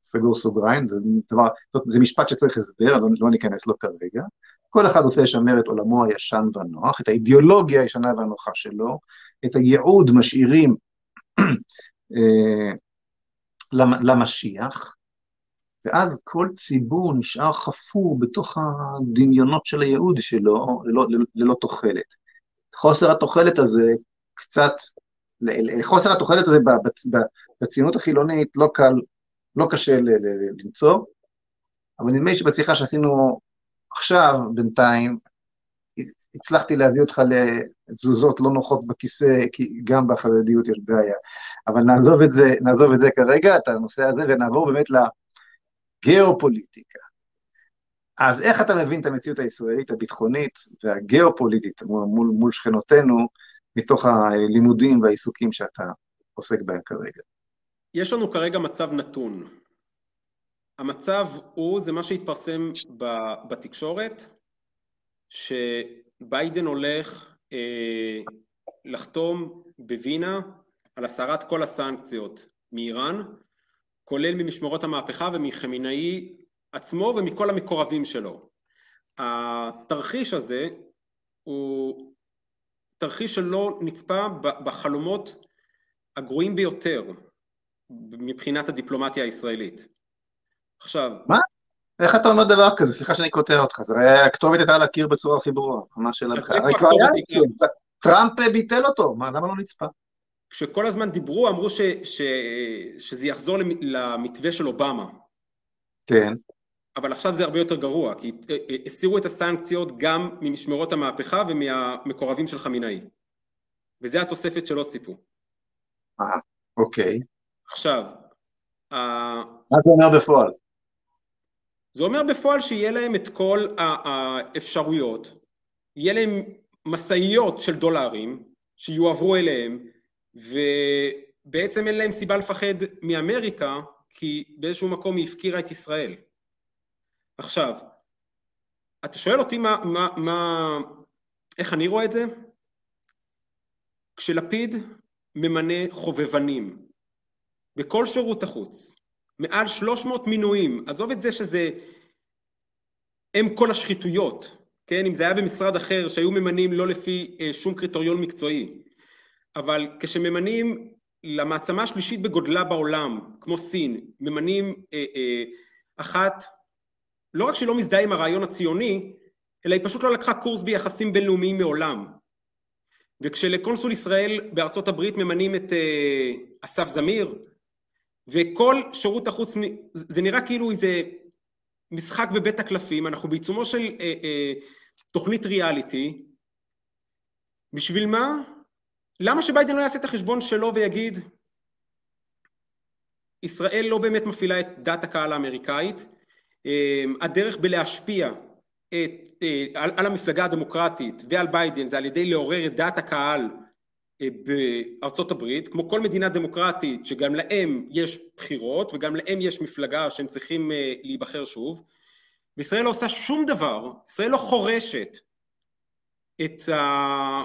סגור סוגריים, זה, דבר, זה משפט שצריך הסבר, לא, לא ניכנס לו כרגע. כל אחד רוצה לשמר את עולמו הישן והנוח, את האידיאולוגיה הישנה והנוחה שלו, את הייעוד משאירים *clears throat* אה, למשיח, ואז כל ציבור נשאר חפור בתוך הדמיונות של הייעוד שלו ללא, ללא, ללא תוחלת. חוסר התוחלת הזה קצת, חוסר התוחלת הזה בציונות החילונית לא קל לא קשה למצוא, אבל נדמה לי שבשיחה שעשינו עכשיו, בינתיים, הצלחתי להביא אותך לתזוזות לא נוחות בכיסא, כי גם בחרדיות יש בעיה. אבל נעזוב את זה, נעזוב את זה כרגע, את הנושא הזה, ונעבור באמת לגיאופוליטיקה. אז איך אתה מבין את המציאות הישראלית הביטחונית והגיאופוליטית מול, מול שכנותינו, מתוך הלימודים והעיסוקים שאתה עוסק בהם כרגע? יש לנו כרגע מצב נתון. המצב הוא, זה מה שהתפרסם בתקשורת, שביידן הולך אה, לחתום בווינה על הסרת כל הסנקציות מאיראן, כולל ממשמרות המהפכה ומחמינאי עצמו ומכל המקורבים שלו. התרחיש הזה הוא תרחיש שלא נצפה בחלומות הגרועים ביותר מבחינת הדיפלומטיה הישראלית. עכשיו... מה? איך אתה אומר דבר כזה? סליחה שאני קוטע אותך, זה הכתובת הייתה על הקיר בצורה הכי ברורה, ממש כבר היה טראמפ ביטל אותו, מה, למה לא נצפה? כשכל הזמן דיברו, אמרו ש, ש, שזה יחזור למתווה של אובמה. כן. אבל עכשיו זה הרבה יותר גרוע, כי אה, אה, הסירו את הסנקציות גם ממשמרות המהפכה ומהמקורבים של חמינאי. וזה התוספת שלא ציפו. אה, אוקיי. עכשיו, מה זה אומר בפועל? זה אומר בפועל שיהיה להם את כל האפשרויות, יהיה להם משאיות של דולרים שיועברו אליהם, ובעצם אין להם סיבה לפחד מאמריקה, כי באיזשהו מקום היא הפקירה את ישראל. עכשיו, אתה שואל אותי מה, מה, מה, איך אני רואה את זה? כשלפיד ממנה חובבנים בכל שירות החוץ, מעל 300 מינויים, עזוב את זה שזה הם כל השחיתויות, כן, אם זה היה במשרד אחר שהיו ממנים לא לפי אה, שום קריטריון מקצועי, אבל כשממנים למעצמה השלישית בגודלה בעולם, כמו סין, ממנים אה, אה, אחת, לא רק שלא מזדהה עם הרעיון הציוני, אלא היא פשוט לא לקחה קורס ביחסים בינלאומיים מעולם. וכשלקונסול ישראל בארצות הברית ממנים את אה, אסף זמיר, וכל שירות החוץ, זה נראה כאילו איזה משחק בבית הקלפים, אנחנו בעיצומו של אה, אה, תוכנית ריאליטי, בשביל מה? למה שביידן לא יעשה את החשבון שלו ויגיד ישראל לא באמת מפעילה את דעת הקהל האמריקאית, אה, הדרך בלהשפיע את, אה, על, על המפלגה הדמוקרטית ועל ביידן זה על ידי לעורר את דעת הקהל אה, בארצות הברית, כמו כל מדינה דמוקרטית שגם להם יש בחירות וגם להם יש מפלגה שהם צריכים להיבחר שוב, וישראל לא עושה שום דבר, ישראל לא חורשת את, ה,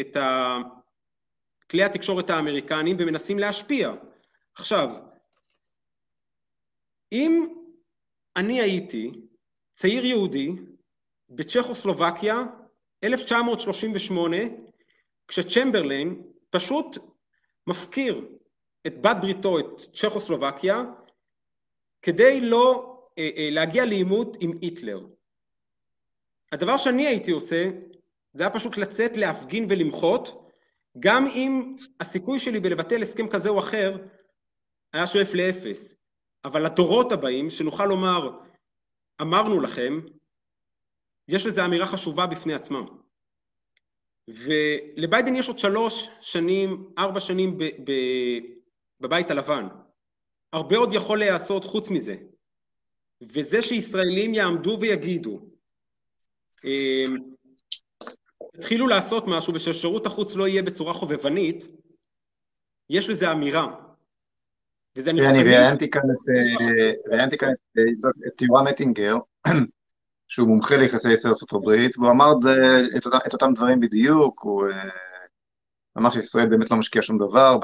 את ה, כלי התקשורת האמריקניים ומנסים להשפיע. עכשיו, אם אני הייתי צעיר יהודי בצ'כוסלובקיה 1938 כשצ'מברליין פשוט מפקיר את בת בריתו, את צ'כוסלובקיה, כדי לא אה, אה, להגיע לעימות עם היטלר. הדבר שאני הייתי עושה זה היה פשוט לצאת להפגין ולמחות, גם אם הסיכוי שלי בלבטל הסכם כזה או אחר היה שואף לאפס. אבל לדורות הבאים, שנוכל לומר, אמרנו לכם, יש לזה אמירה חשובה בפני עצמם. ולביידן יש עוד שלוש שנים, ארבע שנים ב, ב, בבית הלבן. הרבה עוד יכול להיעשות חוץ מזה. וזה שישראלים יעמדו ויגידו, אמ, התחילו לעשות משהו וששירות החוץ לא יהיה בצורה חובבנית, יש לזה אמירה. וזה אני ראיינתי כאן את יורם אטינגר, *clears throat* שהוא מומחה ליחסי ישראל הברית, והוא אמר את, אותם, את אותם דברים בדיוק, הוא אה, אמר שישראל באמת לא משקיעה שום דבר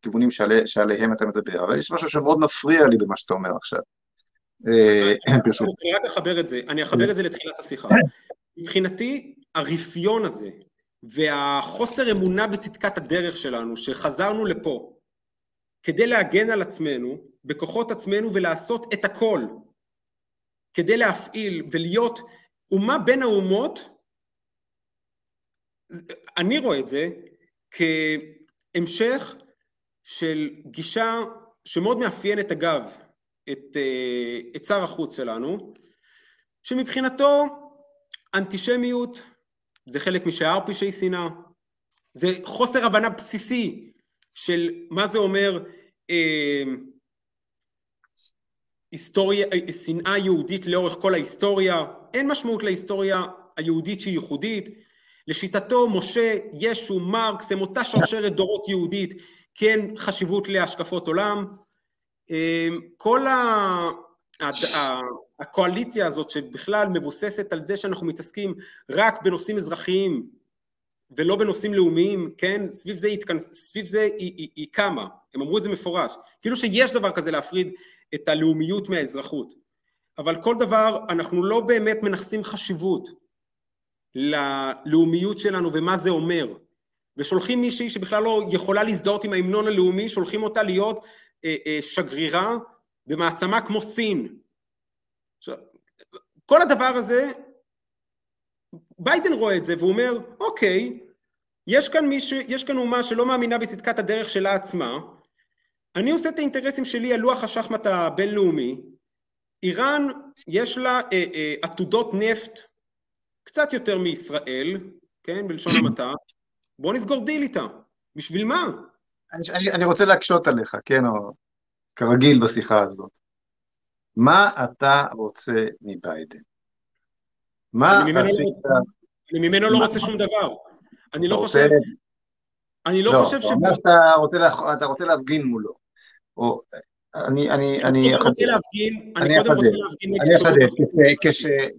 בכיוונים שעלי, שעליהם אתה מדבר, אבל יש משהו שמאוד מפריע לי במה שאתה אומר עכשיו. אה, *clears throat* אני רק אחבר את זה, אני אחבר את זה לתחילת השיחה. מבחינתי, הרפיון הזה והחוסר אמונה בצדקת הדרך שלנו, שחזרנו לפה כדי להגן על עצמנו, בכוחות עצמנו ולעשות את הכל כדי להפעיל ולהיות אומה בין האומות, אני רואה את זה כהמשך של גישה שמאוד מאפיינת אגב את, אה, את שר החוץ שלנו, שמבחינתו אנטישמיות זה חלק משאר פשעי שנאה, זה חוסר הבנה בסיסי של מה זה אומר אה, היסטוריה, שנאה יהודית לאורך כל ההיסטוריה, אין משמעות להיסטוריה היהודית שהיא ייחודית. לשיטתו משה, ישו, מרקס הם אותה שרשרת דורות יהודית, כן חשיבות להשקפות עולם. אמ, כל ה... הקואליציה הזאת שבכלל מבוססת על זה שאנחנו מתעסקים רק בנושאים אזרחיים ולא בנושאים לאומיים, כן, סביב זה, התכנס, סביב זה היא, היא, היא קמה, הם אמרו את זה מפורש, כאילו שיש דבר כזה להפריד את הלאומיות מהאזרחות. אבל כל דבר, אנחנו לא באמת מנכסים חשיבות ללאומיות שלנו ומה זה אומר. ושולחים מישהי שבכלל לא יכולה להזדהות עם ההמנון הלאומי, שולחים אותה להיות אה, אה, שגרירה במעצמה כמו סין. עכשיו, כל הדבר הזה, ביידן רואה את זה והוא אומר, אוקיי, יש כאן מישהו, יש כאן אומה שלא מאמינה בצדקת הדרך שלה עצמה, אני עושה את האינטרסים שלי על לוח השחמט הבינלאומי, איראן יש לה אה, אה, עתודות נפט קצת יותר מישראל, כן, בלשון המעטה, בוא נסגור דיל איתה. בשביל מה? אני, אני, אני רוצה להקשות עליך, כן, או כרגיל בשיחה הזאת. מה אתה רוצה מביידן? מה אני ממנו. לא, אני ממנו לא רוצה שום דבר. אני לא חושב... אני לא, לא חושב ש... אתה אומר שאתה רוצה, לה... רוצה להפגין מולו. אני, אני, אני, קודם רוצה להפגין, אני קודם רוצה להפגין אני אחדד,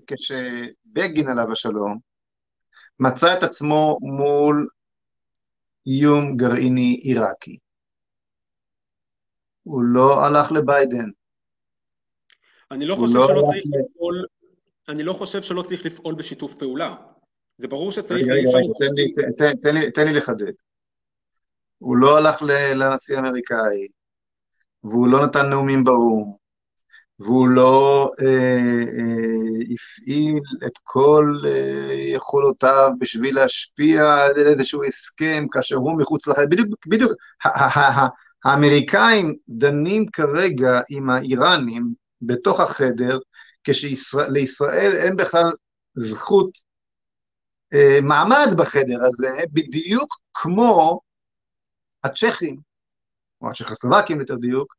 כשבגין עליו השלום, מצא את עצמו מול איום גרעיני עיראקי. הוא לא הלך לביידן. אני לא חושב לא שלא צריך. לפעול, אני לא חושב שלא צריך לפעול בשיתוף פעולה. זה ברור שצריך... רגע, רגע, תן לי, תן, תן, לי, תן לי לחדד. הוא לא הלך לנשיא האמריקאי, והוא לא נתן נאומים באו"ם, והוא לא אה, אה, הפעיל את כל אה, יכולותיו בשביל להשפיע על איזשהו הסכם כאשר הוא מחוץ לחיים. בדיוק, בדיוק, האמריקאים דנים כרגע עם האיראנים בתוך החדר, כשלישראל אין בכלל זכות אה, מעמד בחדר הזה, בדיוק כמו הצ'כים, או הצ'כוסלובקים יותר דיוק,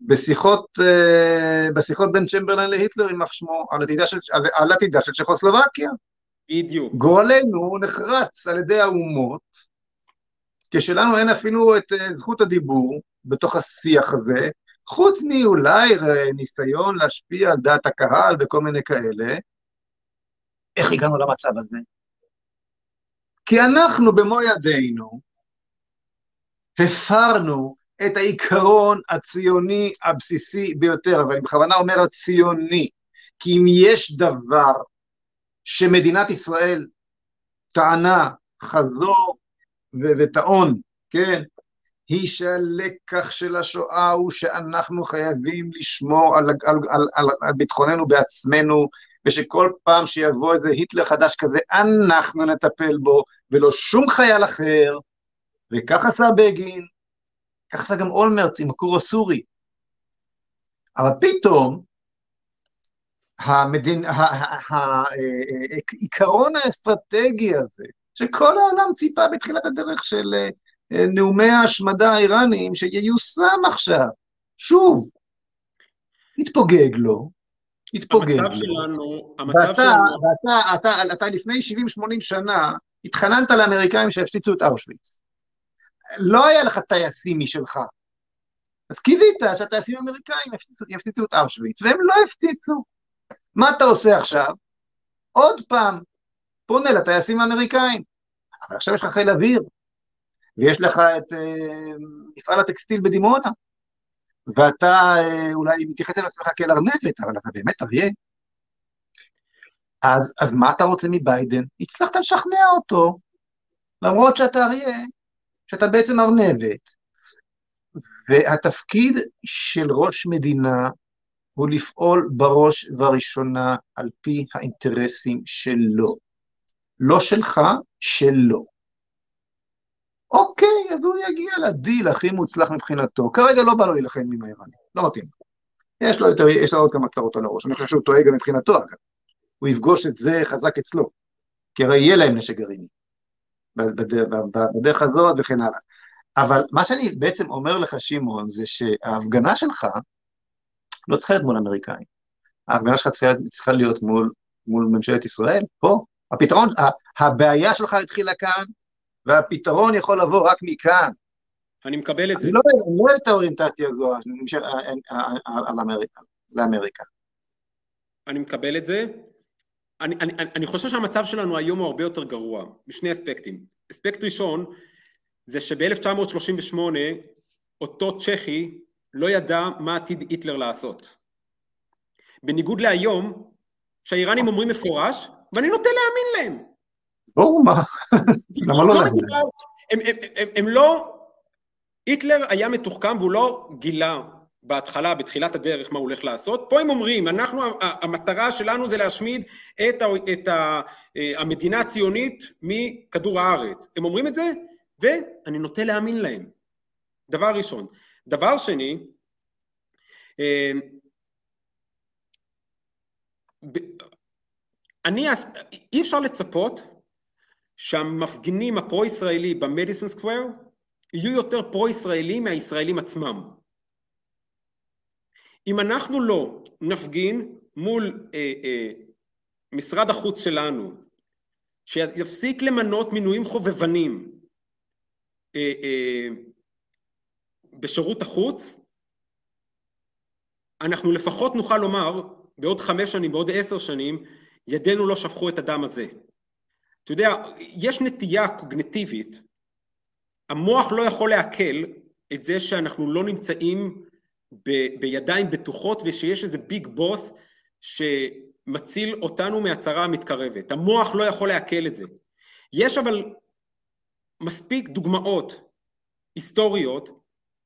בשיחות, אה, בשיחות בין צ'מברלן להיטלר, יימח שמו, על עתידה של, על עתידה של צ'כוסלובקיה. בדיוק. גורלנו נחרץ על ידי האומות, כשלנו אין אפילו את אה, זכות הדיבור בתוך השיח הזה, חוץ מאולי ניסיון להשפיע על דעת הקהל וכל מיני כאלה, איך הגענו למצב הזה? כי אנחנו במו ידינו הפרנו את העיקרון הציוני הבסיסי ביותר, אבל אני בכוונה אומר הציוני, כי אם יש דבר שמדינת ישראל טענה, חזור וטעון, כן, היא שהלקח של השואה הוא שאנחנו חייבים לשמור על, על, על, על, על ביטחוננו בעצמנו, ושכל פעם שיבוא איזה היטלר חדש כזה, אנחנו נטפל בו, ולא שום חייל אחר, וכך עשה בגין, כך עשה גם אולמרט עם הכור הסורי. אבל פתאום, המדין, העיקרון האסטרטגי הזה, שכל העולם ציפה בתחילת הדרך של אה, נאומי ההשמדה האיראניים, שייושם עכשיו, שוב, התפוגג לו, התפוגג המצב לו. שלנו, המצב ואתה, שלנו... ואתה, אתה, אתה, אתה לפני 70-80 שנה, התחננת לאמריקאים שיפציצו את אושוויץ. לא היה לך טייסים משלך. אז קיווית שהטייסים האמריקאים יפציצו, יפציצו את אושוויץ, והם לא הפציצו. מה אתה עושה עכשיו? עוד פעם, פונה לטייסים האמריקאים. אבל עכשיו יש לך חיל אוויר, ויש לך את אה, מפעל הטקסטיל בדימונה, ואתה אה, אולי מתייחס אל עצמך כאל ארנבת, אבל אתה באמת אריה. אז, אז מה אתה רוצה מביידן? הצלחת לשכנע אותו, למרות שאתה אריה, שאתה בעצם ארנבת. והתפקיד של ראש מדינה הוא לפעול בראש ובראשונה על פי האינטרסים שלו. לא שלך, שלו. אוקיי, אז הוא יגיע לדיל הכי מוצלח מבחינתו. כרגע לא בא לו להילחם עם האיראנים, לא מתאים. יש לו יותר, יש לו עוד כמה צרות על הראש, אני חושב שהוא טועה גם מבחינתו אגב. הוא יפגוש את זה חזק אצלו, כי הרי יהיה להם נשק גרעיני. בדרך, הזאת וכן הלאה. אבל מה שאני בעצם אומר לך, שמעון, זה שההפגנה שלך לא צריכה להיות מול אמריקאים. ההפגנה שלך צריכה להיות מול, מול ממשלת ישראל, פה. הפתרון, הבעיה שלך התחילה כאן, והפתרון יכול לבוא רק מכאן. אני מקבל את זה. אני לא אוהב את האוריינטציה הזו לאמריקה. אני מקבל את זה. אני, אני, אני חושב שהמצב שלנו היום הוא הרבה יותר גרוע, משני אספקטים. אספקט ראשון, זה שב-1938 אותו צ'כי לא ידע מה עתיד היטלר לעשות. בניגוד להיום, שהאיראנים אומרים מפורש, ואני נוטה להאמין להם. ברור מה, *laughs* למה לא, לא להגיד? הם, לא, היטלר היה מתוחכם והוא לא גילה בהתחלה, בתחילת הדרך, מה הוא הולך לעשות. פה הם אומרים, אנחנו, המטרה שלנו זה להשמיד את, ה, את ה, המדינה הציונית מכדור הארץ. הם אומרים את זה, ואני נוטה להאמין להם. דבר ראשון. דבר שני, אה, אני, אי אפשר לצפות שהמפגינים הפרו-ישראלי במדיסון סקוויר יהיו יותר פרו-ישראלים מהישראלים עצמם. אם אנחנו לא נפגין מול אה, אה, משרד החוץ שלנו, שיפסיק למנות מינויים חובבנים אה, אה, בשירות החוץ, אנחנו לפחות נוכל לומר בעוד חמש שנים, בעוד עשר שנים, ידינו לא שפכו את הדם הזה. אתה יודע, יש נטייה קוגנטיבית, המוח לא יכול לעכל את זה שאנחנו לא נמצאים ב, בידיים בטוחות ושיש איזה ביג בוס שמציל אותנו מהצרה המתקרבת. המוח לא יכול לעכל את זה. יש אבל מספיק דוגמאות היסטוריות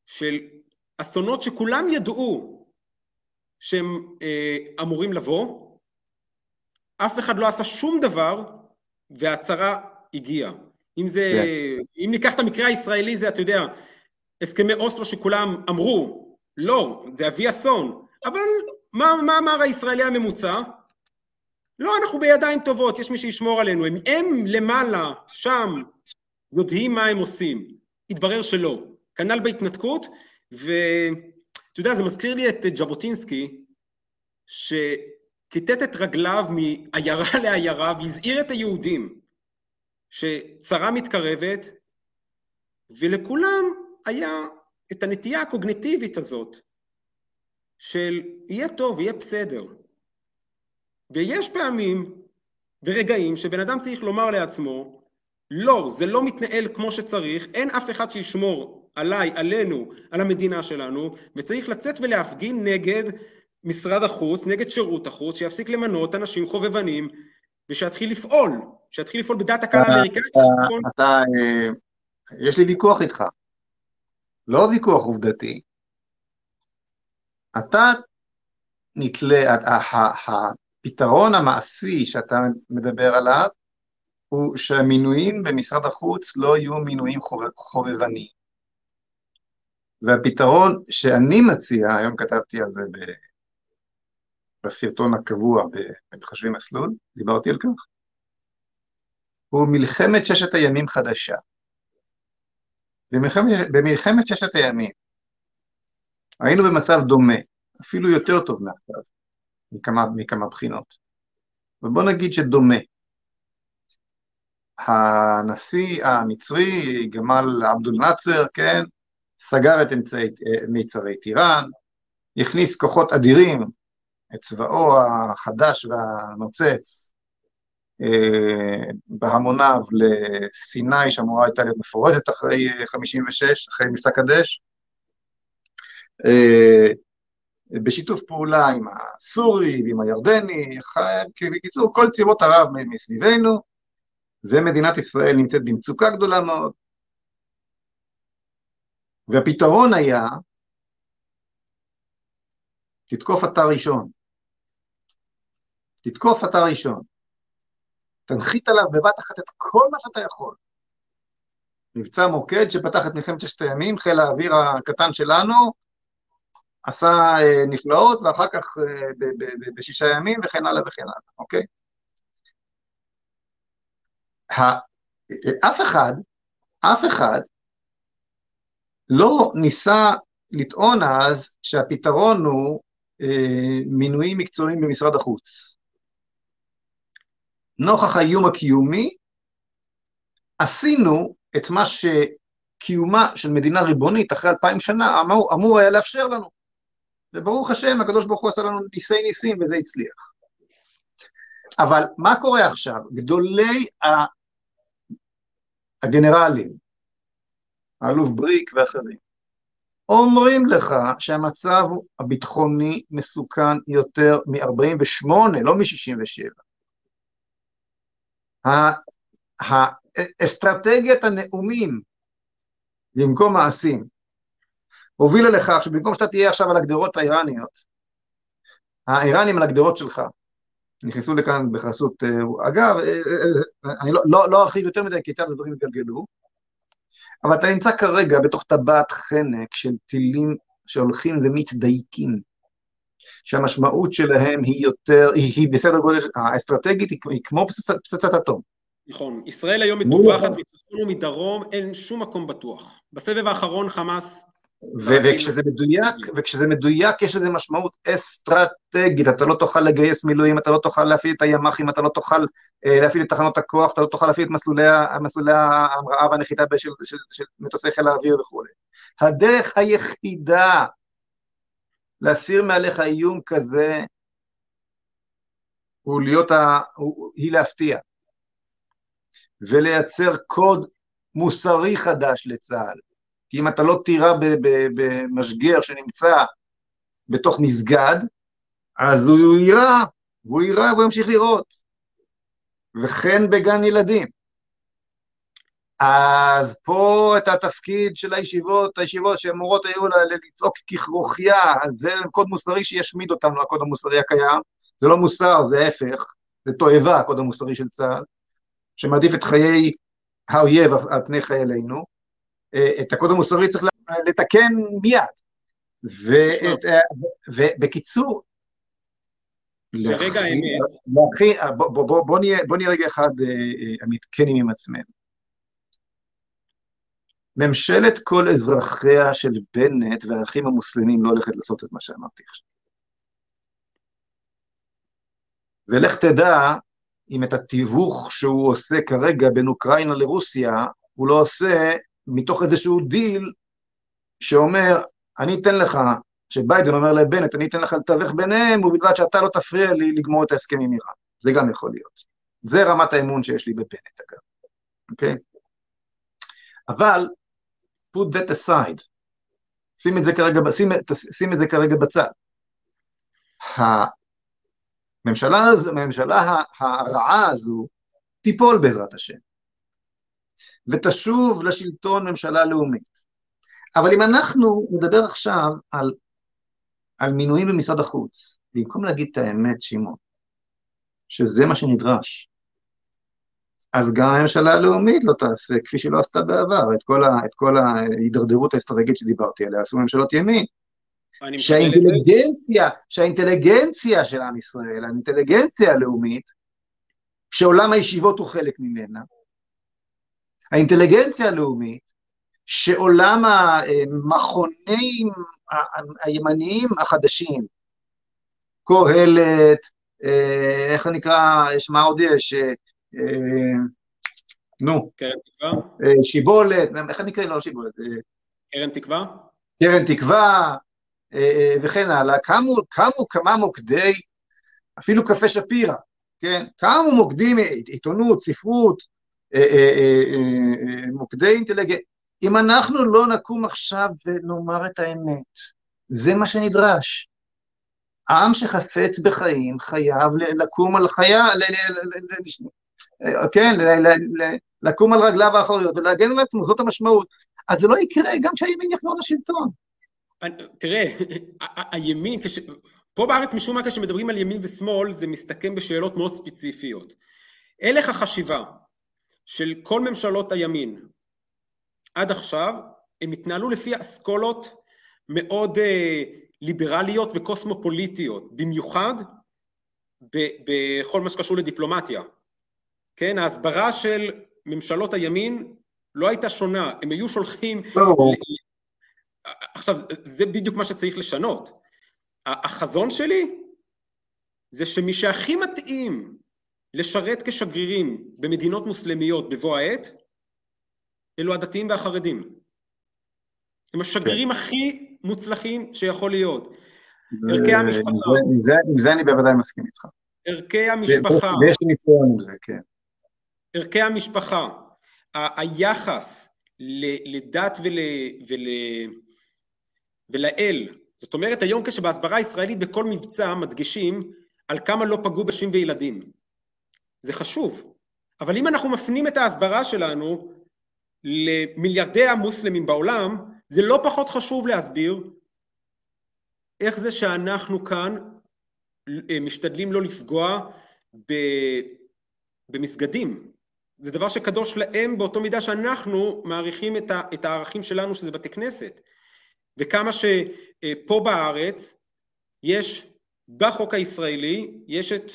של אסונות שכולם ידעו שהם אה, אמורים לבוא, אף אחד לא עשה שום דבר והצרה הגיעה. אם זה, yeah. כן. אם ניקח את המקרה הישראלי זה, אתה יודע, הסכמי אוסלו שכולם אמרו, לא, זה אבי אסון, אבל מה, מה אמר הישראלי הממוצע? לא, אנחנו בידיים טובות, יש מי שישמור עלינו, הם, הם למעלה, שם, יודעים מה הם עושים. התברר שלא. כנ"ל בהתנתקות, ואתה יודע, זה מזכיר לי את ז'בוטינסקי, שכיתת את רגליו מעיירה *laughs* לעיירה והזהיר את היהודים שצרה מתקרבת, ולכולם היה את הנטייה הקוגניטיבית הזאת של יהיה טוב, יהיה בסדר. ויש פעמים ורגעים שבן אדם צריך לומר לעצמו, לא, זה לא מתנהל כמו שצריך, אין אף אחד שישמור עליי, עלינו, על המדינה שלנו, וצריך לצאת ולהפגין נגד משרד החוץ, נגד שירות החוץ, שיפסיק למנות אנשים חובבנים, ושיתחיל לפעול, שיתחיל לפעול בדעת הקהל האמריקאית. אתה, אה, יש לי ויכוח איתך. לא ויכוח עובדתי, אתה נתלה, הפתרון המעשי שאתה מדבר עליו הוא שהמינויים במשרד החוץ לא יהיו מינויים חובבניים. והפתרון שאני מציע, היום כתבתי על זה בסרטון הקבוע במחשבים מסלול, דיברתי על כך, הוא מלחמת ששת הימים חדשה. במלחמת, במלחמת ששת הימים היינו במצב דומה, אפילו יותר טוב מעכשיו, מכמה, מכמה בחינות. ובוא נגיד שדומה. הנשיא המצרי, גמל עבדול נאצר, כן, סגר את אמצעי מיצרי טיראן, הכניס כוחות אדירים, את צבאו החדש והנוצץ, אה, בהמוניו לסיני שאמורה הייתה להיות מפורטת אחרי 56, אחרי מבצע קדש, אה, בשיתוף פעולה עם הסורי ועם הירדני, בקיצור כל צבאות ערב מסביבנו, ומדינת ישראל נמצאת במצוקה גדולה מאוד. והפתרון היה, תתקוף אתר ראשון. תתקוף אתר ראשון. תנחית עליו בבת אחת את כל מה שאתה יכול. מבצע מוקד שפתח את מלחמת ששת הימים, חיל האוויר הקטן שלנו, עשה אה, נפלאות, ואחר כך אה, בשישה ימים וכן הלאה וכן הלאה, אוקיי? אף אחד, אף אחד לא ניסה לטעון אז שהפתרון הוא אה, מינויים מקצועיים במשרד החוץ. נוכח האיום הקיומי, עשינו את מה שקיומה של מדינה ריבונית אחרי אלפיים שנה אמור, אמור היה לאפשר לנו. וברוך השם, הקדוש ברוך הוא עשה לנו ניסי ניסים וזה הצליח. אבל מה קורה עכשיו? גדולי הגנרלים, האלוף בריק ואחרים, אומרים לך שהמצב הביטחוני מסוכן יותר מ-48, לא מ-67. האסטרטגיית הנאומים במקום מעשים הובילה לכך שבמקום שאתה תהיה עכשיו על הגדרות האיראניות, האיראנים על הגדרות שלך, נכנסו לכאן בחסות, אה, אגב, אה, אה, אני לא, לא, לא ארחיב יותר מדי כיצד הדברים התגלגלו, אבל אתה נמצא כרגע בתוך טבעת חנק של טילים שהולכים ומתדייקים, שהמשמעות שלהם היא יותר, היא, היא בסדר גודל, האסטרטגית היא, כמו פצצת, פצצת אטום. נכון, ישראל היום מטווחת מצפון ומדרום, אין שום מקום בטוח. בסבב האחרון חמאס... וכשזה מדויק, וכשזה מדויק יש לזה משמעות אסטרטגית, אתה לא תוכל לגייס מילואים, אתה לא תוכל להפעיל את הימ"חים, אתה לא תוכל אה, להפעיל את תחנות הכוח, אתה לא תוכל להפעיל את מסלולי, ההמראה והנחיתה של, של, של מטוסי חיל האוויר וכו'. הדרך היחידה להסיר מעליך איום כזה הוא להיות, ה... הוא... היא להפתיע. ולייצר קוד מוסרי חדש לצה"ל. כי אם אתה לא תירה במשגר שנמצא בתוך מסגד, אז הוא יירה, והוא יירה והוא ימשיך לראות. וכן בגן ילדים. אז פה את התפקיד של הישיבות, הישיבות שאמורות היו לצעוק ככרוכיה, זה קוד מוסרי שישמיד אותנו, הקוד המוסרי הקיים, זה לא מוסר, זה ההפך, זה תועבה, הקוד המוסרי של צה"ל, שמעדיף את חיי האויב על פני חיילינו, את הקוד המוסרי צריך לתקן מיד. ואת, ובקיצור, לרגע האמת. בוא, בוא, נהיה, בוא נהיה רגע אחד, עמית, כנים עם עצמנו. ממשלת כל אזרחיה של בנט והאחים המוסלמים לא הולכת לעשות את מה שאמרתי עכשיו. ולך תדע אם את התיווך שהוא עושה כרגע בין אוקראינה לרוסיה, הוא לא עושה מתוך איזשהו דיל שאומר, אני אתן לך, שביידן אומר לבנט, אני אתן לך לתווך ביניהם, ובלבד שאתה לא תפריע לי לגמור את ההסכם עם איראן. זה גם יכול להיות. זה רמת האמון שיש לי בבנט, אגב, אוקיי? אבל put that aside, שים את זה כרגע, שים, שים את זה כרגע בצד. הממשלה, הממשלה הרעה הזו תיפול בעזרת השם, ותשוב לשלטון ממשלה לאומית. אבל אם אנחנו נדבר עכשיו על, על מינויים במשרד החוץ, במקום להגיד את האמת, שמעון, שזה מה שנדרש, אז גם הממשלה הלאומית לא תעשה, כפי שלא עשתה בעבר, את כל, ה, את כל ההידרדרות האסטרטגית שדיברתי עליה, עשו ממשלות ימין. שהאינטליגנציה, שהאינטליגנציה של עם ישראל, האינטליגנציה הלאומית, שעולם הישיבות הוא חלק ממנה, האינטליגנציה הלאומית, שעולם המכונים הימניים החדשים, קהלת, אה, איך נקרא, מה עוד יש, אה, נו, קרן תקווה, אה, שיבולת, איך נקרא, לא שיבולת, קרן תקווה, קרן תקווה וכן הלאה, קמו, קמו כמה מוקדי, אפילו קפה שפירא, כן, קמו מוקדים, עיתונות, ספרות, מוקדי אינטליגנט, אם אנחנו לא נקום עכשיו ונאמר את האמת, זה מה שנדרש. עם שחפץ בחיים חייב לקום על חיה, כן, לקום על רגליו האחוריות ולהגן על עצמו, זאת המשמעות. אז זה לא יקרה גם כשהימין יחזור לשלטון. תראה, הימין, פה בארץ משום מה כשמדברים על ימין ושמאל זה מסתכם בשאלות מאוד ספציפיות. הלך החשיבה של כל ממשלות הימין עד עכשיו, הם התנהלו לפי אסכולות מאוד אה, ליברליות וקוסמופוליטיות, במיוחד בכל מה שקשור לדיפלומטיה. כן, ההסברה של ממשלות הימין לא הייתה שונה, הם היו שולחים... עכשיו, זה בדיוק מה שצריך לשנות. החזון שלי זה שמי שהכי מתאים לשרת כשגרירים במדינות מוסלמיות בבוא העת, אלו הדתיים והחרדים. הם השגרירים כן. הכי מוצלחים שיכול להיות. ערכי המשפחה. עם זה, עם זה אני בוודאי מסכים איתך. ערכי המשפחה. ויש לי ניסיון עם זה, כן. ערכי המשפחה, ה- היחס לדת ול, ול, ולאל, זאת אומרת היום כשבהסברה הישראלית בכל מבצע מדגישים על כמה לא פגעו נשים וילדים. זה חשוב, אבל אם אנחנו מפנים את ההסברה שלנו למיליארדי המוסלמים בעולם, זה לא פחות חשוב להסביר איך זה שאנחנו כאן אה, משתדלים לא לפגוע במסגדים. זה דבר שקדוש להם באותו מידה שאנחנו מעריכים את הערכים שלנו שזה בתי כנסת. וכמה שפה בארץ יש בחוק הישראלי יש את,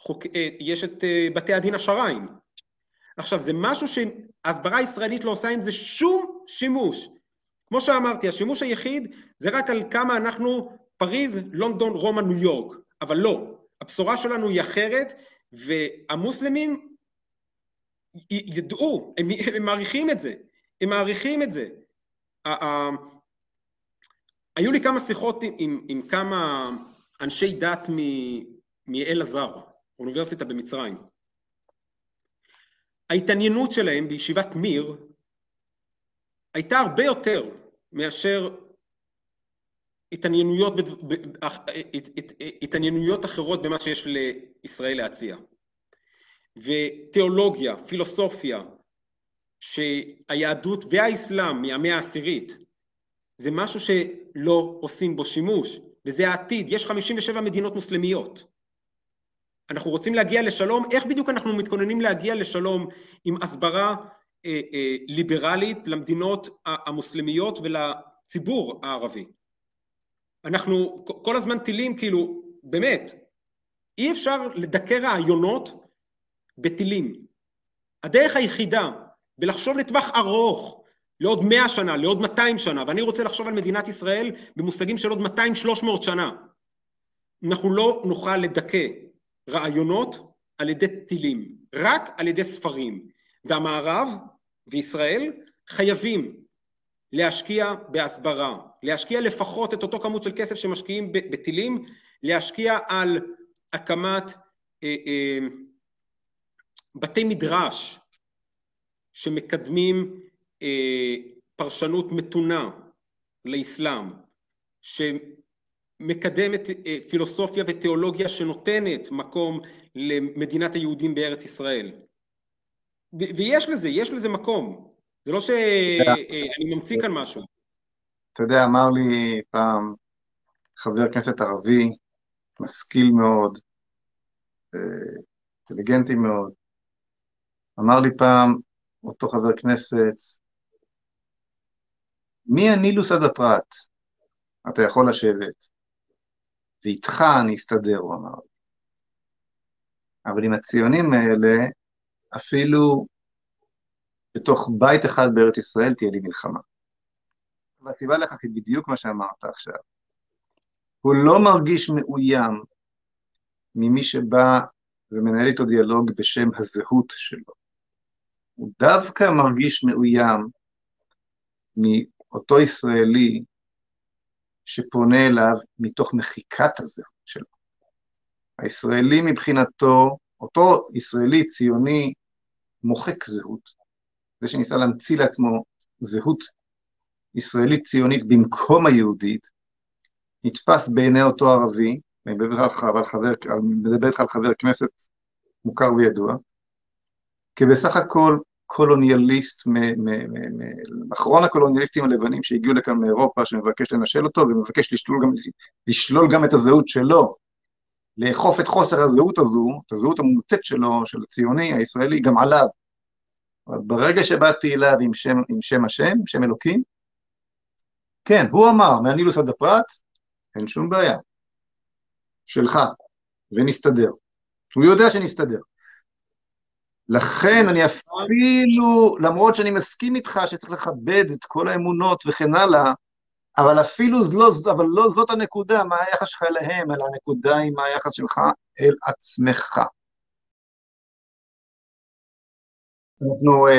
חוק, אה, יש את אה, בתי הדין השרעיים. עכשיו זה משהו שהסברה הישראלית לא עושה עם זה שום שימוש. כמו שאמרתי, השימוש היחיד זה רק על כמה אנחנו פריז, לונדון, רומא, ניו יורק, אבל לא, הבשורה שלנו היא אחרת, והמוסלמים ידעו, הם, הם מעריכים את זה, הם מעריכים את זה. היו לי כמה שיחות עם, עם, עם כמה אנשי דת מאל עזר, אוניברסיטה במצרים. ההתעניינות שלהם בישיבת מיר הייתה הרבה יותר מאשר התעניינויות, התעניינויות אחרות במה שיש לישראל להציע. ותיאולוגיה, פילוסופיה, שהיהדות והאסלאם מהמאה העשירית זה משהו שלא עושים בו שימוש, וזה העתיד, יש 57 מדינות מוסלמיות. אנחנו רוצים להגיע לשלום, איך בדיוק אנחנו מתכוננים להגיע לשלום עם הסברה אה, אה, ליברלית למדינות המוסלמיות ולציבור הערבי? אנחנו כל הזמן טילים, כאילו, באמת, אי אפשר לדכא רעיונות בטילים. הדרך היחידה בלחשוב לטווח ארוך, לעוד מאה שנה, לעוד מאתיים שנה, ואני רוצה לחשוב על מדינת ישראל במושגים של עוד מאתיים שלוש מאות שנה. אנחנו לא נוכל לדכא רעיונות על ידי טילים, רק על ידי ספרים. והמערב וישראל חייבים להשקיע בהסברה, להשקיע לפחות את אותו כמות של כסף שמשקיעים בטילים, להשקיע על הקמת אה, אה, בתי מדרש שמקדמים אה, פרשנות מתונה לאסלאם, שמקדמת אה, פילוסופיה ותיאולוגיה שנותנת מקום למדינת היהודים בארץ ישראל. ויש לזה, יש לזה מקום. זה לא שאני ממציא כאן משהו. אתה יודע, אמר לי פעם חבר כנסת ערבי, משכיל מאוד, אה, אינטליגנטי מאוד, אמר לי פעם אותו חבר כנסת, מי הנילוס עד הפרט? אתה יכול לשבת, ואיתך אני אסתדר, הוא אמר. אבל עם הציונים האלה, אפילו בתוך בית אחד בארץ ישראל תהיה לי מלחמה. והסיבה לכך היא בדיוק מה שאמרת עכשיו. הוא לא מרגיש מאוים ממי שבא ומנהל איתו דיאלוג בשם הזהות שלו. הוא דווקא מרגיש מאוים מאותו ישראלי שפונה אליו מתוך מחיקת הזהות שלו. הישראלי מבחינתו, אותו ישראלי ציוני מוחק זהות, זה שניסה להמציא לעצמו זהות ישראלית ציונית במקום היהודית, נתפס בעיני אותו ערבי, אני מדבר איתך על חבר כנסת מוכר וידוע, כבסך הכל קולוניאליסט, אחרון הקולוניאליסטים הלבנים שהגיעו לכאן מאירופה, שמבקש לנשל אותו ומבקש לשלול גם, לשלול גם את הזהות שלו, לאכוף את חוסר הזהות הזו, את הזהות המומצאת שלו, של הציוני, הישראלי, גם עליו. ברגע שבאתי אליו עם שם, עם שם השם, שם אלוקים, כן, הוא אמר, מהנילוס עד הפרט, אין שום בעיה. שלך, ונסתדר. הוא יודע שנסתדר. לכן אני אפילו, למרות שאני מסכים איתך שצריך לכבד את כל האמונות וכן הלאה, אבל אפילו לא, אבל לא זאת הנקודה, מה היחס שלך אליהם, אלא הנקודה היא מה היחס שלך אל עצמך. אנחנו uh,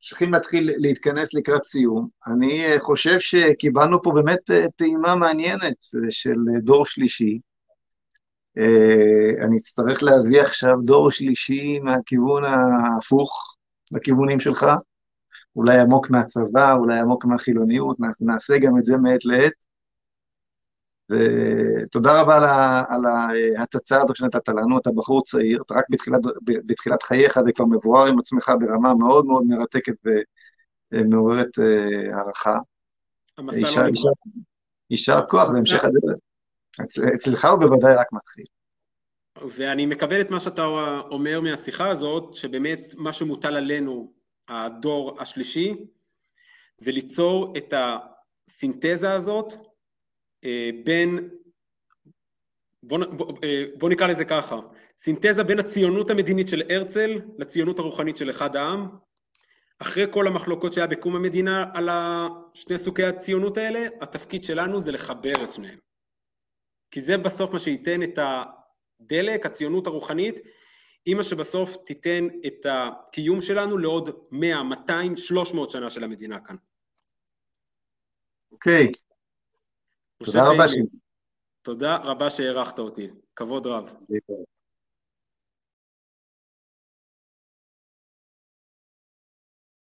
צריכים להתחיל להתכנס לקראת סיום. אני uh, חושב שקיבלנו פה באמת uh, טעימה מעניינת של דור שלישי. Uh, אני אצטרך להביא עכשיו דור שלישי מהכיוון ההפוך לכיוונים שלך, אולי עמוק מהצבא, אולי עמוק מהחילוניות, נעשה גם את זה מעת לעת. ותודה רבה על ההצצה הזו שנתת לנו, אתה בחור צעיר, אתה רק בתחילת, בתחילת חייך, זה כבר מבואר עם עצמך ברמה מאוד מאוד מרתקת ומעוררת אה, הערכה. המסע לא. יישר כוח בהמשך הדרך. אצלך הוא בוודאי רק מתחיל. ואני מקבל את מה שאתה אומר מהשיחה הזאת, שבאמת מה שמוטל עלינו, הדור השלישי, זה ליצור את הסינתזה הזאת אה, בין, בוא, בוא, אה, בוא נקרא לזה ככה, סינתזה בין הציונות המדינית של הרצל לציונות הרוחנית של אחד העם, אחרי כל המחלוקות שהיה בקום המדינה על שני סוגי הציונות האלה, התפקיד שלנו זה לחבר את שניהם. כי זה בסוף מה שייתן את הדלק, הציונות הרוחנית, היא מה שבסוף תיתן את הקיום שלנו לעוד 100, 200, 300 שנה של המדינה כאן. אוקיי. Okay. תודה רבה. תודה רבה שהערכת אותי, כבוד רב.